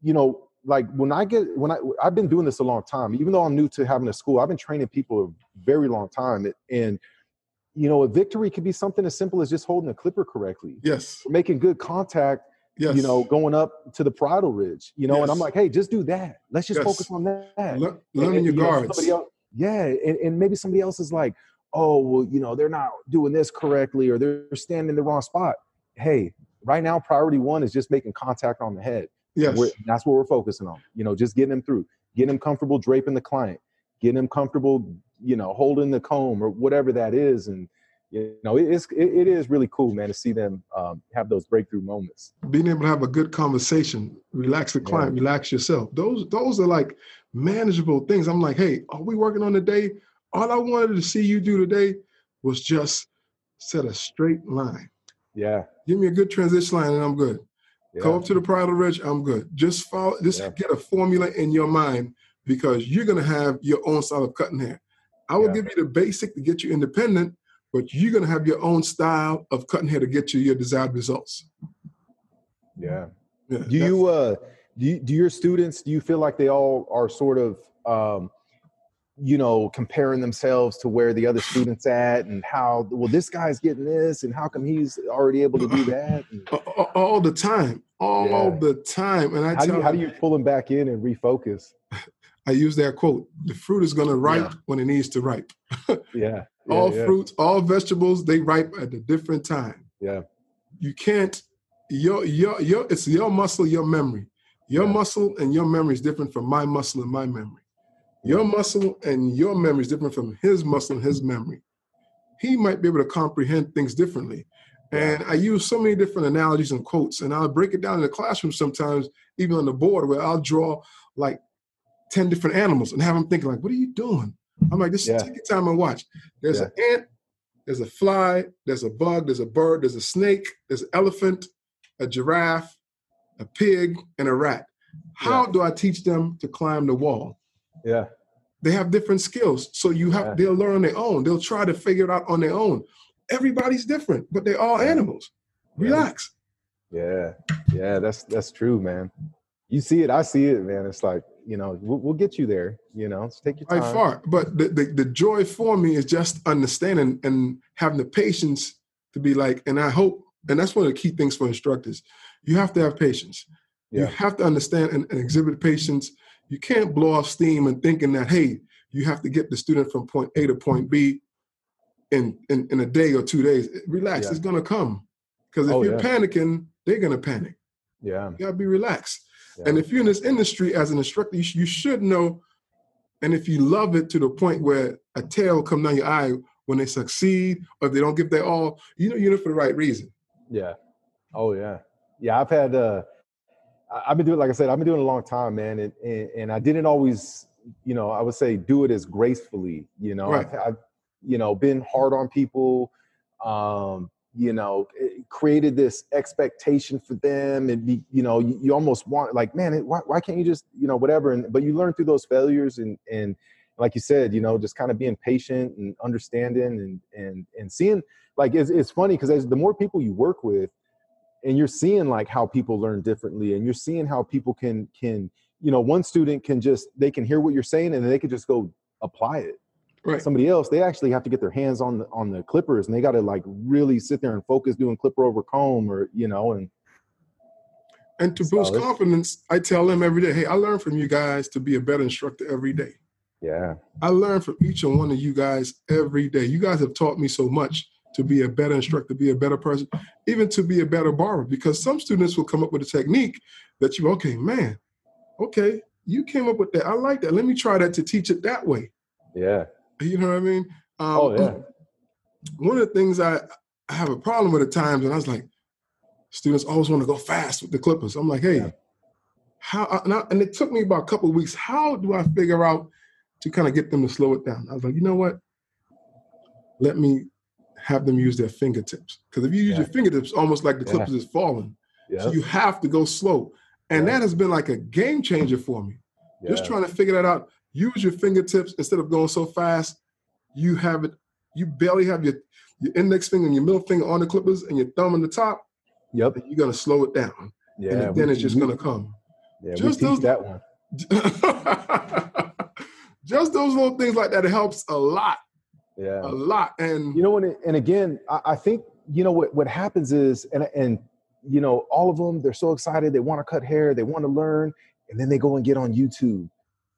you know, like when I get when I I've been doing this a long time. Even though I'm new to having a school, I've been training people a very long time. And you know, a victory could be something as simple as just holding a clipper correctly, Yes. making good contact. Yes. You know, going up to the parietal ridge. You know, and I'm like, hey, just do that. Let's just Yes. focus on that. Le- learning your you know, guards. somebody else- yeah, and, and maybe somebody else is like, oh, well, you know, they're not doing this correctly or they're standing in the wrong spot. Hey, right now, priority one is just making contact on the head. yes. That's what we're focusing on. You know, just getting them through, getting them comfortable draping the client, getting them comfortable, you know, holding the comb or whatever that is. And, you know, it is, it, it is really cool, man, to see them um, have those breakthrough moments. being able to have a good conversation, relax the client, relax yourself. Those those are like manageable things. I'm like, hey, are we working on the day? All I wanted to see you do today was just set a straight line. Yeah. Give me a good transition line and I'm good. yeah. Go up to the parietal ridge, I'm good. Just follow just Yeah. get a formula in your mind because you're gonna have your own style of cutting hair. I will Yeah. give you the basic to get you independent, but you're gonna have your own style of cutting hair to get you your desired results. Yeah. Yeah, do you uh do, you, do your students do you feel like they all are sort of um you know comparing themselves to where the other students at and how well this guy's getting this and how come he's already able to do that and all the time, all Yeah. the time. And I how do tell you how do you pull them back in and refocus I use that quote: "The fruit is going to ripe Yeah. when it needs to ripe." yeah, yeah all fruits, all vegetables, they ripe at a different time. yeah You can't. Your your your it's your muscle, your memory. Your muscle and your memory is different from my muscle and my memory. Your muscle and your memory is different from his muscle and his memory. He might be able to comprehend things differently. And I use so many different analogies and quotes, and I'll break it down in the classroom sometimes, even on the board, where I'll draw like 10 different animals and have them thinking, like, what are you doing? I'm like, just Yeah. take your time and watch. There's Yeah. an ant, there's a fly, there's a bug, there's a bird, there's a snake, there's an elephant, a giraffe, a pig, and a rat. How do I teach them to climb the wall? Yeah. They have different skills. So you have Yeah. they'll learn on their own. They'll try to figure it out on their own. Everybody's different, but they're all animals. Relax. Yeah, yeah, that's that's true, man. You see it, I see it, man. It's like you know, we'll, we'll get you there. You know, just take your by time. far. But the, the the joy for me is just understanding and having the patience to be like, and I hope, and that's one of the key things for instructors. You have to have patience. You have to understand and, and exhibit patience. You can't blow off steam and thinking that, hey, you have to get the student from point A to point B in in, in a day or two days. Relax, Yeah. it's gonna come. Because if Oh, you're yeah. panicking, they're gonna panic. Yeah, You gotta be relaxed. yeah. And if you're in this industry as an instructor, you, sh- you should know. And if you love it to the point where a tear will come down your eye when they succeed or if they don't give their all, you know you're in it for the right reason. Yeah. Oh yeah. Yeah. I've had uh I've been doing like I said, I've been doing it a long time, man. And and, and I didn't always, you know, I would say do it as gracefully, you know. Right. I've, I've you know, been hard on people, um, you know, created this expectation for them and be, you know, you, you almost want like, man, why, why can't you just, you know, whatever. And but you learn through those failures and and like you said, you know, just kind of being patient and understanding and and and seeing like it's, it's funny because as the more people you work with and you're seeing like how people learn differently and you're seeing how people can can you know one student can just they can hear what you're saying and then they can just go apply it Right. somebody else they actually have to get their hands on the on the clippers and they got to like really sit there and focus doing clipper over comb or you know and And to boost confidence, I tell them every day, hey, I learn from you guys to be a better instructor every day. Yeah I learn from each and one of you guys every day. You guys have taught me so much to be a better instructor, be a better person, even to be a better barber. Because some students will come up with a technique that you, okay, man, okay, you came up with that. I like that. Let me try that to teach it that way. yeah You know what I mean? Um, oh yeah One of the things I, I have a problem with at times, and I was like, students always want to go fast with the clippers. I'm like, hey, Yeah. how? And, I, and it took me about a couple of weeks. How do I figure out to kind of get them to slow it down? I was like, you know what? Let me have them use their fingertips because if you use Yeah. your fingertips, almost like the Yeah. clippers is falling. yeah So you have to go slow, and that has been like a game changer for me just trying to figure that out. Use your fingertips instead of going so fast. You have it. You barely have your your index finger and your middle finger on the clippers and your thumb on the top. yep You're gonna slow it down, yeah and then we- it's just we- gonna come. yeah we just teach those- that one just those little things like that it helps a lot, yeah a lot. And you know and, and again I, I think you know what what happens is and and you know all of them they're so excited they want to cut hair they want to learn and then they go and get on youtube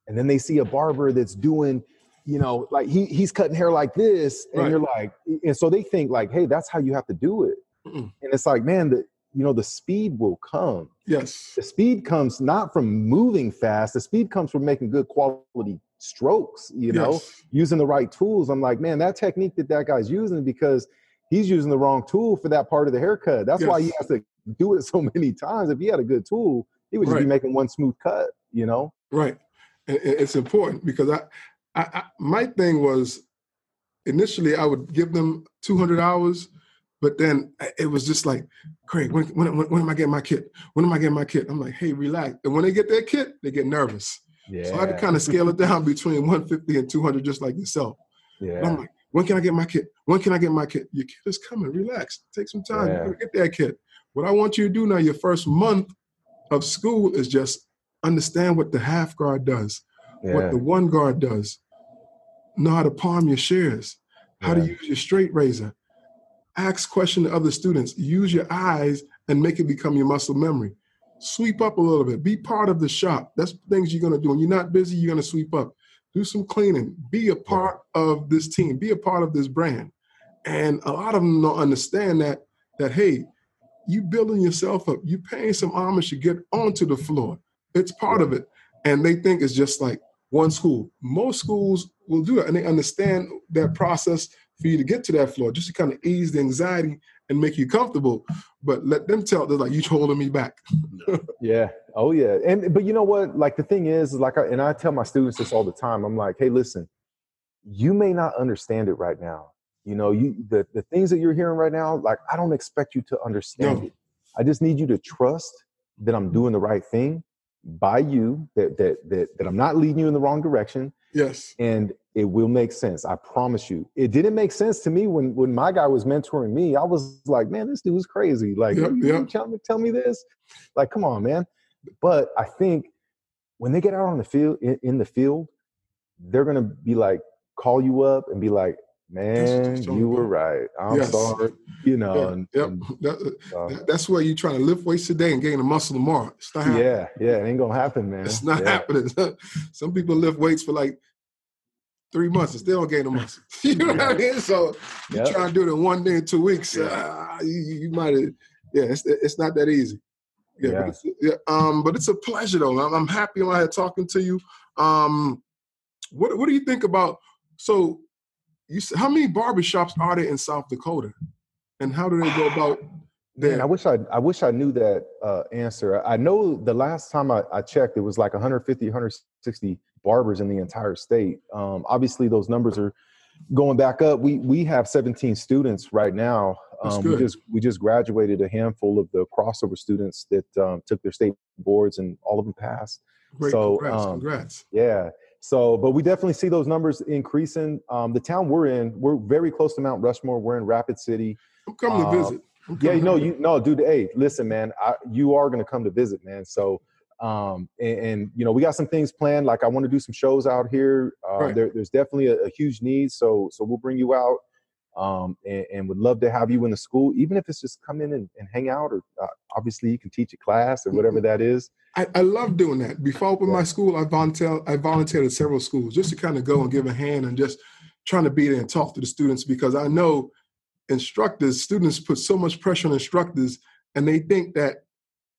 and then they see a barber that's doing you know like he he's cutting hair like this and Right. you're like and so they think like hey that's how you have to do it Mm-mm. and it's like man the you know the speed will come yes, the speed comes not from moving fast the speed comes from making good quality strokes you know using the right tools. I'm like, man, that technique that that guy's using because he's using the wrong tool for that part of the haircut. That's why he has to do it so many times. If he had a good tool, he would just be making one smooth cut, you know? right. It's important because I, I, I my thing was initially I would give them 200 hours, but then it was just like, Craig, when, when, when, when am I getting my kit? When am I getting my kit? I'm like, hey, relax. And when they get their kit, they get nervous. Yeah. So I had to kind of scale it down between 150 and 200, just like yourself. And I'm like, when can I get my kit? When can I get my kit? Your kit is coming. Relax. Take some time. Yeah. Get that kit. What I want you to do now, your first month of school, is just understand what the half guard does, Yeah. what the one guard does, know how to palm your shears, how to use your straight razor. Ask question to other students. Use your eyes and make it become your muscle memory. Sweep up a little bit. Be part of the shop. That's things you're gonna do. When you're not busy, you're gonna sweep up. Do some cleaning. Be a part of this team. Be a part of this brand. And a lot of them don't understand that. That hey, you building yourself up. You paying some homage to get onto the floor. It's part of it. And they think it's just like one school. Most schools will do that and they understand that process for you to get to that floor, just to kind of ease the anxiety and make you comfortable. But let them tell they're like, you holding me back. yeah. Oh yeah. And but you know what? Like the thing is, is like I, and I tell my students this all the time. I'm like, hey, listen, you may not understand it right now. You know, you the, the things that you're hearing right now, like I don't expect you to understand no. it. I just need you to trust that I'm doing the right thing by you, that that that that I'm not leading you in the wrong direction. Yes. And it will make sense. I promise you. It didn't make sense to me when when my guy was mentoring me. I was like, man, this dude is crazy. Like, yep, you yep. Tell, me, tell me this. Like, come on, man. But I think when they get out on the field in, in the field, they're gonna be like, call you up and be like, man, you were right. I'm yes. sorry. You know, yeah, and, yep. And, that, uh, that's where you're trying to lift weights today and gain a muscle tomorrow. It's not happening. Yeah, yeah, it ain't gonna happen, man. It's not yeah. happening. Some people lift weights for like three months and still don't gain a muscle. you know what I mean? So you yep. try to do it in one day in two weeks. Yeah. Uh, you, you might have. Yeah, it's it's not that easy. Yeah, yeah. But, it's, yeah um, but it's a pleasure though. I'm, I'm happy I'm here talking to you. Um, what what do you think about so you how many barbershops are there in South Dakota, and how do they go about? Man, I wish I I wish I knew that uh, answer. I know the last time I, I, checked, it was like 150, 160 barbers in the entire state. Um, obviously, those numbers are going back up. We we have 17 students right now. Um, we just we just graduated a handful of the crossover students that um, took their state boards, and all of them passed. Great, so, congrats, um, congrats. Yeah, so, but we definitely see those numbers increasing. Um, the town we're in, we're very close to Mount Rushmore. We're in Rapid City. I'm coming to visit. Yeah, you know, you no, dude. Hey, listen, man, I, you are going to come to visit, man. So, um, and, and, you know, we got some things planned. Like I want to do some shows out here. Uh, right. there, there's definitely a, a, huge need. So, so we'll bring you out, um, and, and, would love to have you in the school, even if it's just come in and, and hang out, or uh, obviously you can teach a class or whatever mm-hmm. that is. I, I love doing that. Before I opened my school, I volunteered, I volunteered at several schools just to kind of go and give a hand and just trying to be there and talk to the students because I know instructors, students put so much pressure on instructors and they think that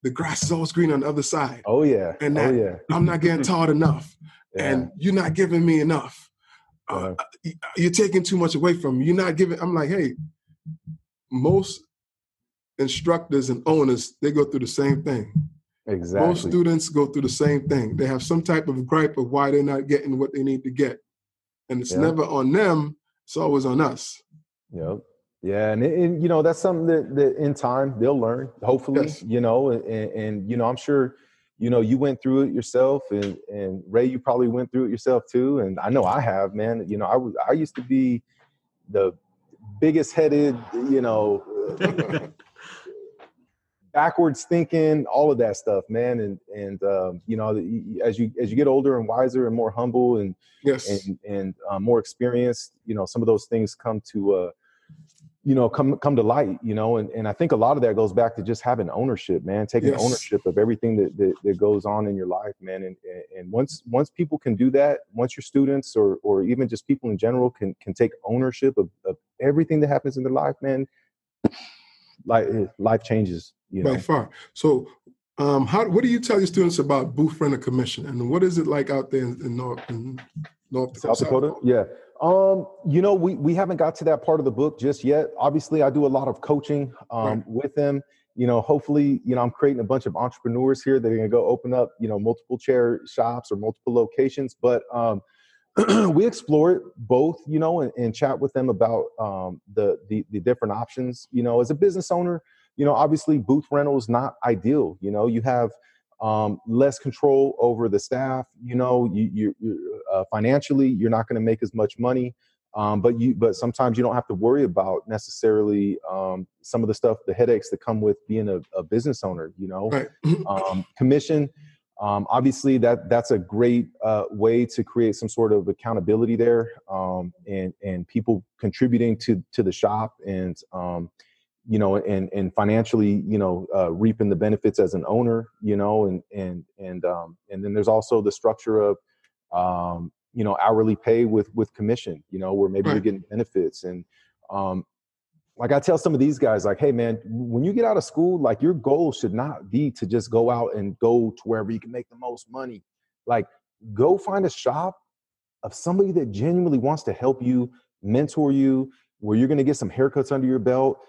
the grass is always green on the other side. Oh yeah. And oh, that oh, yeah. I'm not getting taught enough. Yeah. And you're not giving me enough. Uh, uh, you're taking too much away from me. You're not giving. I'm like, hey, most instructors and owners, they go through the same thing. Exactly. Most students go through the same thing. They have some type of gripe of why they're not getting what they need to get. And it's yep. never on them, it's always on us. Yep. Yeah, and, and you know that's something that, that in time they'll learn. Hopefully, yes. you know, and, and you know I'm sure you know you went through it yourself, and and Ray, you probably went through it yourself too. And I know I have, man. You know, I was I used to be the biggest headed, you know, backwards thinking, all of that stuff, man. And and um, you know, as you as you get older and wiser and more humble and yes. and and uh, more experienced, you know, some of those things come to uh, you know come come to light. You know, and and I think a lot of that goes back to just having ownership, man, taking yes. ownership of everything that, that, that goes on in your life, man. And and once once people can do that, once your students or or even just people in general can can take ownership of, of everything that happens in their life, man. Life, life changes you know? By far. So, um, how what do you tell your students about booth renter commission, and what is it like out there in, in North in North Dakota? South Dakota? Yeah. Um, you know, we we haven't got to that part of the book just yet. Obviously, I do a lot of coaching um, right. with them. You know, hopefully, you know, I'm creating a bunch of entrepreneurs here that are going to go open up, you know, multiple chair shops or multiple locations. But um, we explore it both, you know, and, and chat with them about um, the, the the different options. You know, as a business owner, you know, obviously booth rental is not ideal. You know, you have um, less control over the staff. You know, you, you, you uh, financially you're not going to make as much money, um, but you but sometimes you don't have to worry about necessarily um, some of the stuff, the headaches that come with being a, a business owner. You know, right. Um, commission. Um, obviously, that that's a great uh, way to create some sort of accountability there, um, and and people contributing to to the shop and you know, and and financially, you know, uh, reaping the benefits as an owner, you know, and and and um, and then there's also the structure of, um, you know, hourly pay with with commission, you know, where maybe you're getting benefits, and um, like I tell some of these guys, like, hey man, when you get out of school, like your goal should not be to just go out and go to wherever you can make the most money. Like, go find a shop of somebody that genuinely wants to help you, mentor you, where you're gonna get some haircuts under your belt.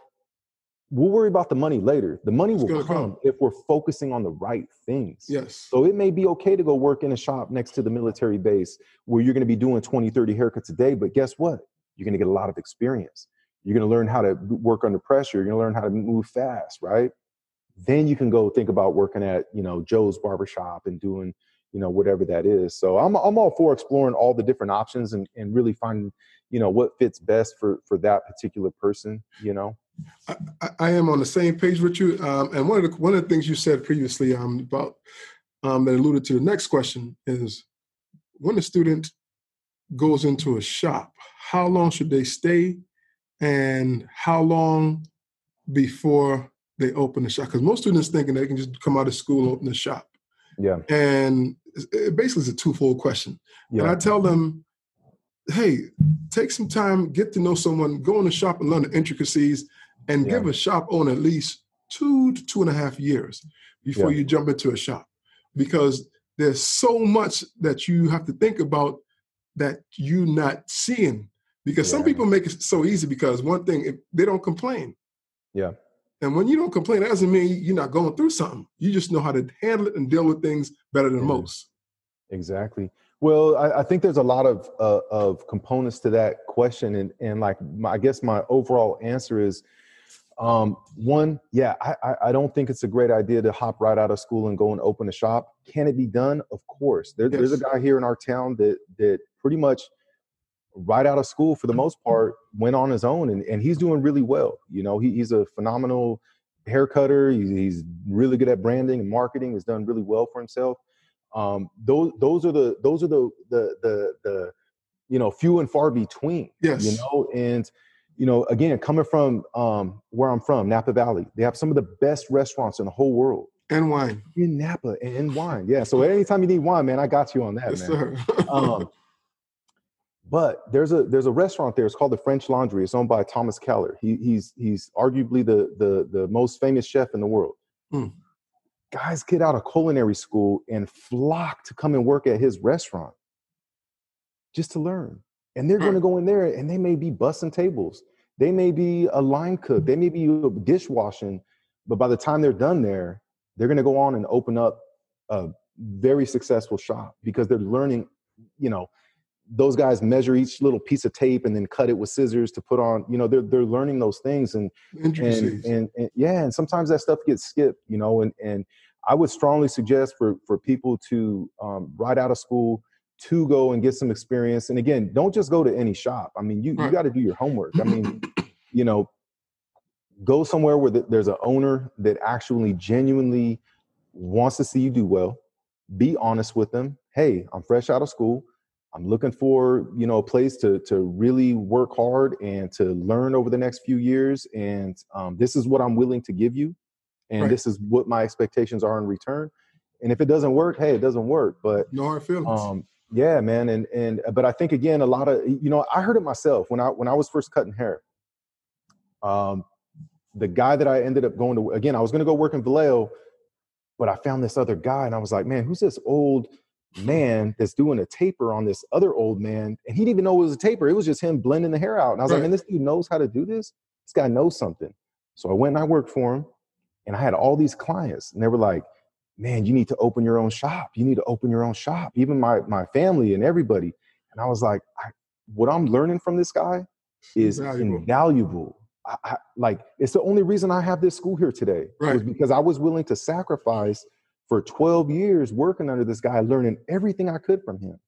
We'll worry about the money later. The money It's will come, come. if we're focusing on the right things. Yes. So it may be okay to go work in a shop next to the military base where you're going to be doing 20, 30 haircuts a day. But guess what? You're going to get a lot of experience. You're going to learn how to work under pressure. You're going to learn how to move fast, right? Then you can go think about working at, you know, Joe's barbershop and doing, you know, whatever that is. So I'm, I'm all for exploring all the different options and, and really finding, you know, what fits best for, for that particular person, you know? I, I- am on the same page with you. Um, and one of the one of the things you said previously um, about um, that alluded to the next question is when a student goes into a shop, how long should they stay, and how long before they open the shop? Because most students thinking they can just come out of school and open the shop, Yeah. and it basically is a twofold question. And I tell them, hey, take some time, get to know someone, go in the shop and learn the intricacies, and Yeah. give a shop owner at least two to two and a half years before Yeah. you jump into a shop. Because there's so much that you have to think about that you're not seeing. Because some people make it so easy because one thing, if they don't complain. Yeah. And when you don't complain, that doesn't mean you're not going through something. You just know how to handle it and deal with things better than Yeah. most. Exactly. Well, I, I think there's a lot of uh, of components to that question, and and like my, I guess my overall answer is, um, one, yeah, I, I I don't think it's a great idea to hop right out of school and go and open a shop. Can it be done? Of course. There, There's a guy here in our town that that pretty much right out of school for the most part went on his own and, and he's doing really well you know he, he's a phenomenal hair cutter he's, he's really good at branding and marketing has done really well for himself um, those those are the those are the the the, the you know few and far between Yes. you know and you know again coming from um, where i'm from napa valley they have some of the best restaurants in the whole world And wine. in napa and wine yeah so anytime you need wine man i got you on that Yes, man sir. um, but there's a there's a restaurant there. It's called the French Laundry. It's owned by Thomas Keller. He, he's he's arguably the the the most famous chef in the world. Hmm. Guys get out of culinary school and flock to come and work at his restaurant just to learn. And they're going to go in there and they may be bussing tables. They may be a line cook. They may be dishwashing. But by the time they're done there, they're going to go on and open up a very successful shop because they're learning, you know, those guys measure each little piece of tape and then cut it with scissors to put on, you know, they're, they're learning those things. And, and, and, and yeah, and sometimes that stuff gets skipped, you know, and, and I would strongly suggest for, for people to um, right out of school to go and get some experience. And again, don't just go to any shop. I mean, you, you got to do your homework. I mean, you know, go somewhere where the, there's an owner that actually genuinely wants to see you do well. Be honest with them. Hey, I'm fresh out of school. I'm looking for you know a place to to really work hard and to learn over the next few years. And um, this is what I'm willing to give you, and Right. this is what my expectations are in return. And if it doesn't work, hey, it doesn't work. But no hard feelings. um, yeah, man, and and but I think again, a lot of you know, I heard it myself when I when I was first cutting hair. Um, the guy that I ended up going to again, I was going to go work in Vallejo, but I found this other guy, and I was like, man, who's this old man that's doing a taper on this other old man? And he didn't even know it was a taper; it was just him blending the hair out. And I was like, man, this dude knows how to do this. This guy knows something. So I went and I worked for him, and I had all these clients, and they were like man, you need to open your own shop. You need to open your own shop. Even my my family and everybody. And I was like, I, what I'm learning from this guy is Valuable. invaluable. I, I, like it's the only reason I have this school here today was Right. because I was willing to sacrifice for 12 years working under this guy, learning everything I could from him.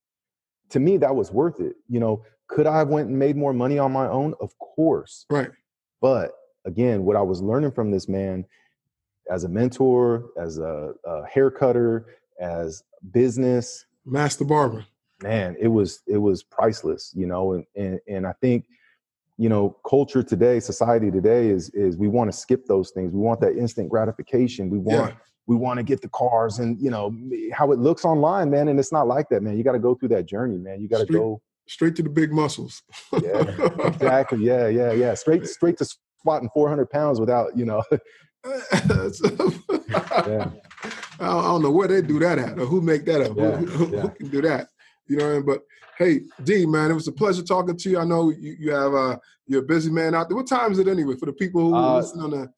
To me, that was worth it. You know, could I have went and made more money on my own? Of course. right. But again, what I was learning from this man as a mentor, as a, a hair cutter, as business, Master barber. man, it was it was priceless, you know. And and and I think, you know, culture today, society today is is we want to skip those things. We want that instant gratification. We want Yeah. we want to get the cars and you know how it looks online, man. And it's not like that, man. You got to go through that journey, man. You got to go Straight to the big muscles. yeah, exactly. Yeah, yeah, yeah. Straight, straight to squatting 400 pounds without, you know. yeah. I don't know where they do that at or who make that up. Yeah, who, who, yeah. who, can do that? You know what I mean? But hey, D man, it was a pleasure talking to you. I know you, you have uh you're a busy man out there. What time is it anyway for the people who uh, listen on the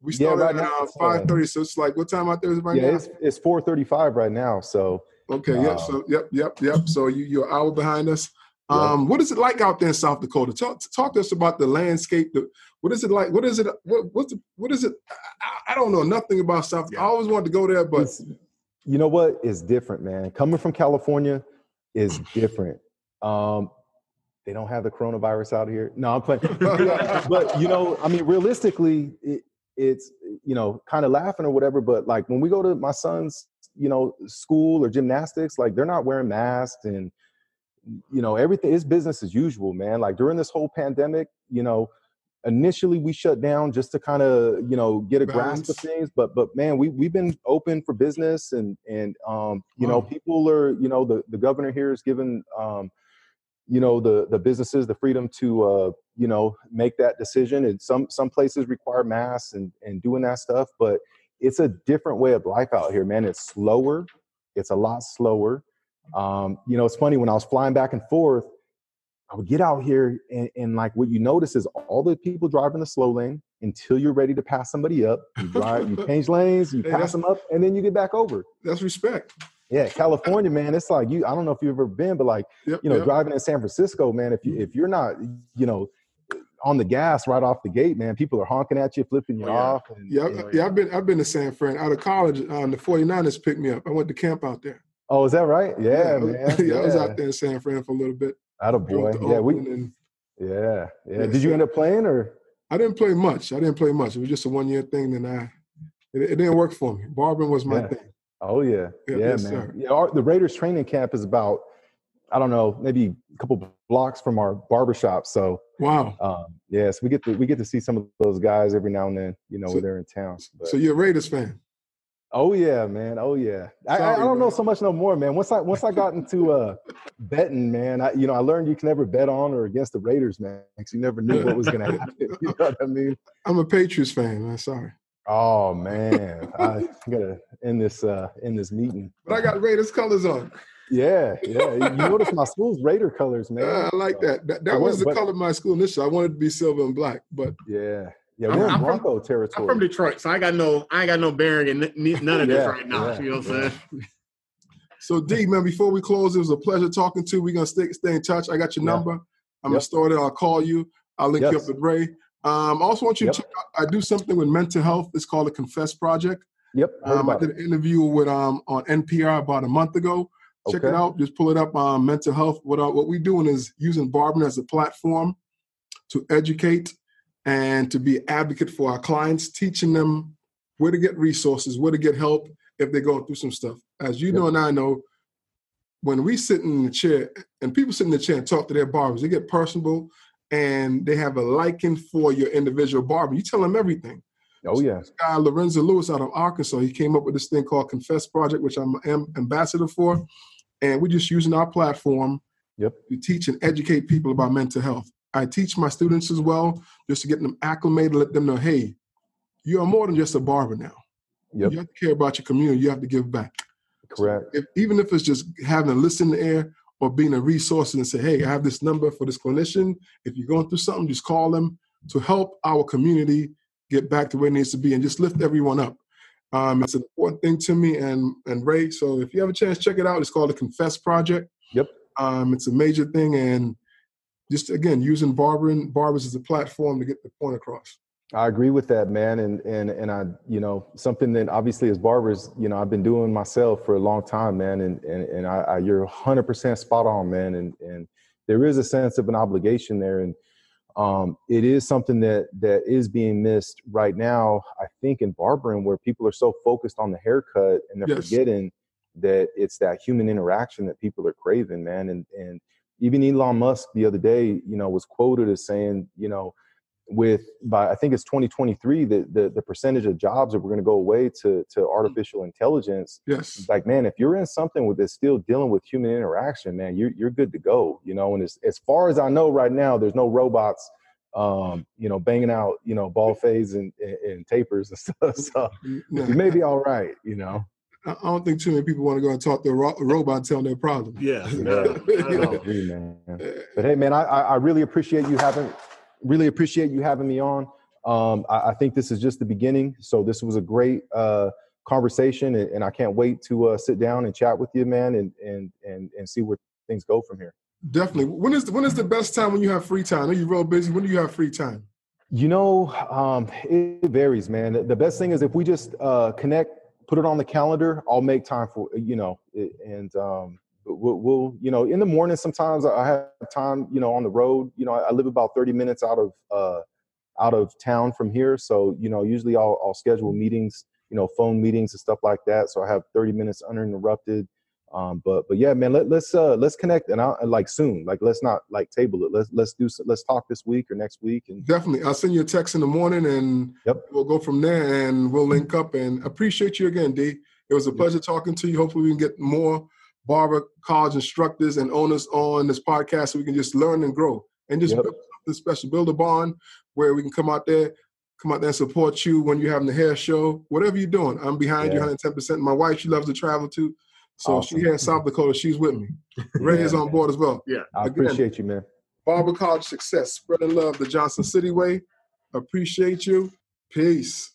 we started yeah, right at uh, five thirty, so it's like what time out there is right yeah, now? It's it's four thirty five right now. So okay, yep, uh, so yep, yep, yep. So you you're an hour behind us. Um, what is it like out there in South Dakota? Talk talk to us about the landscape. The, what is it like? What is it? What what's the, what is it? I, I don't know nothing about South. Yeah. I always wanted to go there, but it's, you know what is different, man. Coming from California is different. Um, they don't have the coronavirus out here. No, I'm playing. but you know, I mean, realistically, it, it's you know, kind of laughing or whatever. But like when we go to my son's, you know, school or gymnastics, like they're not wearing masks and you know everything is business as usual, man. Like during this whole pandemic, you know, initially we shut down just to kind of you know get a Balance. grasp of things but but man we we've been open for business and and um you wow. know people are you know the the governor here is given um you know the the businesses the freedom to uh you know make that decision and some some places require masks and and doing that stuff but it's a different way of life out here man it's slower it's a lot slower um you know it's funny when i was flying back and forth I would get out here and, and, like what you notice is all the people driving the slow lane until you're ready to pass somebody up. You drive, you change lanes, you hey, pass them up, and then you get back over. That's respect. Yeah, California, man. It's like you. I don't know if you've ever been, but like yep, you know, yep. driving in San Francisco, man. If you if you're not, you know, on the gas right off the gate, man, people are honking at you, flipping you oh, yeah. off. And, yeah, you know, yeah. I've been I've been to San Fran out of college. Um, the 49ers picked me up. I went to camp out there. Oh, is that right? Yeah, yeah man. yeah, yeah, I was out there in San Fran for a little bit. Out of boy. Yeah, we. And, yeah, yeah. Did you end up playing or? I didn't play much. I didn't play much. It was just a one year thing. Then I, it, it, didn't work for me. Barbering was my yeah. thing. Oh yeah, yeah, yeah yes, man. Sir. Yeah, our, the Raiders training camp is about, I don't know, maybe a couple blocks from our barbershop. So wow, um, yes, yeah, so we get to we get to see some of those guys every now and then. You know, so, when they're in town. But. So you're a Raiders fan? Oh yeah, man. Oh yeah. Sorry, I, I, don't man. know so much no more, man. Once I once I got into uh betting, man, I you know I learned you can never bet on or against the Raiders, man, because you never knew what was gonna happen. You know what I mean? I'm a Patriots fan, man. Sorry. Oh man, I gotta end this uh end this meeting. But I got Raiders colors on. Yeah, yeah. You notice my school's Raider colors, man. Yeah, I like that. That, that was the but, color of my school initially. I wanted to be silver and black, but yeah, yeah, we're I'm, in Bronco from, territory. I'm from Detroit, so I got no, I ain't got no bearing in none of this yeah, right now. Yeah. You know what I'm saying? So D, man, before we close, it was a pleasure talking to you. We're gonna stay stay in touch. I got your yeah. number. I'm yep. gonna start it. I'll call you. I'll link yes. you up with Ray. Um, also want you yep. to check out, I do something with mental health. It's called the Confess Project. Yep. Um, I did an interview with um on NPR about a month ago. Check okay. it out. Just pull it up. Um, mental health. What uh, what we're doing is using Barbering as a platform to educate and to be advocate for our clients, teaching them where to get resources, where to get help if they're going through some stuff. As you yep. know and I know, when we sit in the chair and people sit in the chair and talk to their barbers, they get personable and they have a liking for your individual barber. You tell them everything. Oh yeah. This guy Lorenzo Lewis out of Arkansas, he came up with this thing called Confess Project, which I'm ambassador for, and we're just using our platform yep. to teach and educate people about mental health. I teach my students as well, just to get them acclimated, let them know, hey, you are more than just a barber now. Yep. You have to care about your community. You have to give back. Correct. So if, even if it's just having a listen in the air or being a resource and say, hey, I have this number for this clinician. If you're going through something, just call them to help our community get back to where it needs to be and just lift everyone up. Um, it's an important thing to me and and Ray. So if you have a chance, check it out. It's called the Confess Project. Yep. Um, it's a major thing, and just again using barbering barbers as a platform to get the point across. I agree with that, man, and and and I, you know, something that obviously as barbers, you know, I've been doing myself for a long time, man, and and and I, I you're 100 percent spot on, man, and and there is a sense of an obligation there, and um, it is something that that is being missed right now. I think in barbering, where people are so focused on the haircut and they're yes. forgetting that it's that human interaction that people are craving, man, and and even Elon Musk the other day, you know, was quoted as saying, you know, with by I think it's 2023 that the, the percentage of jobs that we're going to go away to to mm. artificial intelligence. Yes. Like man, if you're in something with that's still dealing with human interaction, man, you're you're good to go. You know, and as as far as I know right now, there's no robots um, you know, banging out, you know, ball fades and, and, and tapers and stuff. So you may be all right, you know. I don't think too many people want to go and talk to a ro- robot telling their problem. Yeah. yeah. agree, man. But hey, man, I, I really appreciate you having really appreciate you having me on. Um, I, I, think this is just the beginning. So this was a great uh, conversation, and, and, I can't wait to uh, sit down and chat with you, man, and and and and see where things go from here. Definitely. When is when is the best time when you have free time? Are you real busy? When do you have free time? You know, um, it varies, man. The best thing is if we just uh, connect, put it on the calendar. I'll make time for you know, and um, we'll, we'll, you know, in the morning sometimes I have time, you know, on the road. You know, I, live about thirty minutes out of uh, out of town from here, so you know, usually I'll, I'll schedule meetings, you know, phone meetings and stuff like that. So I have thirty minutes uninterrupted um, but but yeah, man, let, let's uh let's connect and I like soon. Like let's not like table it. Let's let's do let's talk this week or next week. And definitely, I'll send you a text in the morning and yep. we'll go from there and we'll link up. And appreciate you again, D. It was a pleasure yep. talking to you. Hopefully, we can get more barber college instructors and owners on this podcast so we can just learn and grow and just yep. build something special. Build a bond where we can come out there come out there and support you when you're having the hair show, whatever you're doing. I'm behind yeah. you 110%. My wife, she loves to travel too. So awesome. she has South Dakota. She's with me. Ray yeah, is on board as well. Yeah. I Again, appreciate you, man. Barber College success. Spreading love the Johnson City way. Appreciate you. Peace.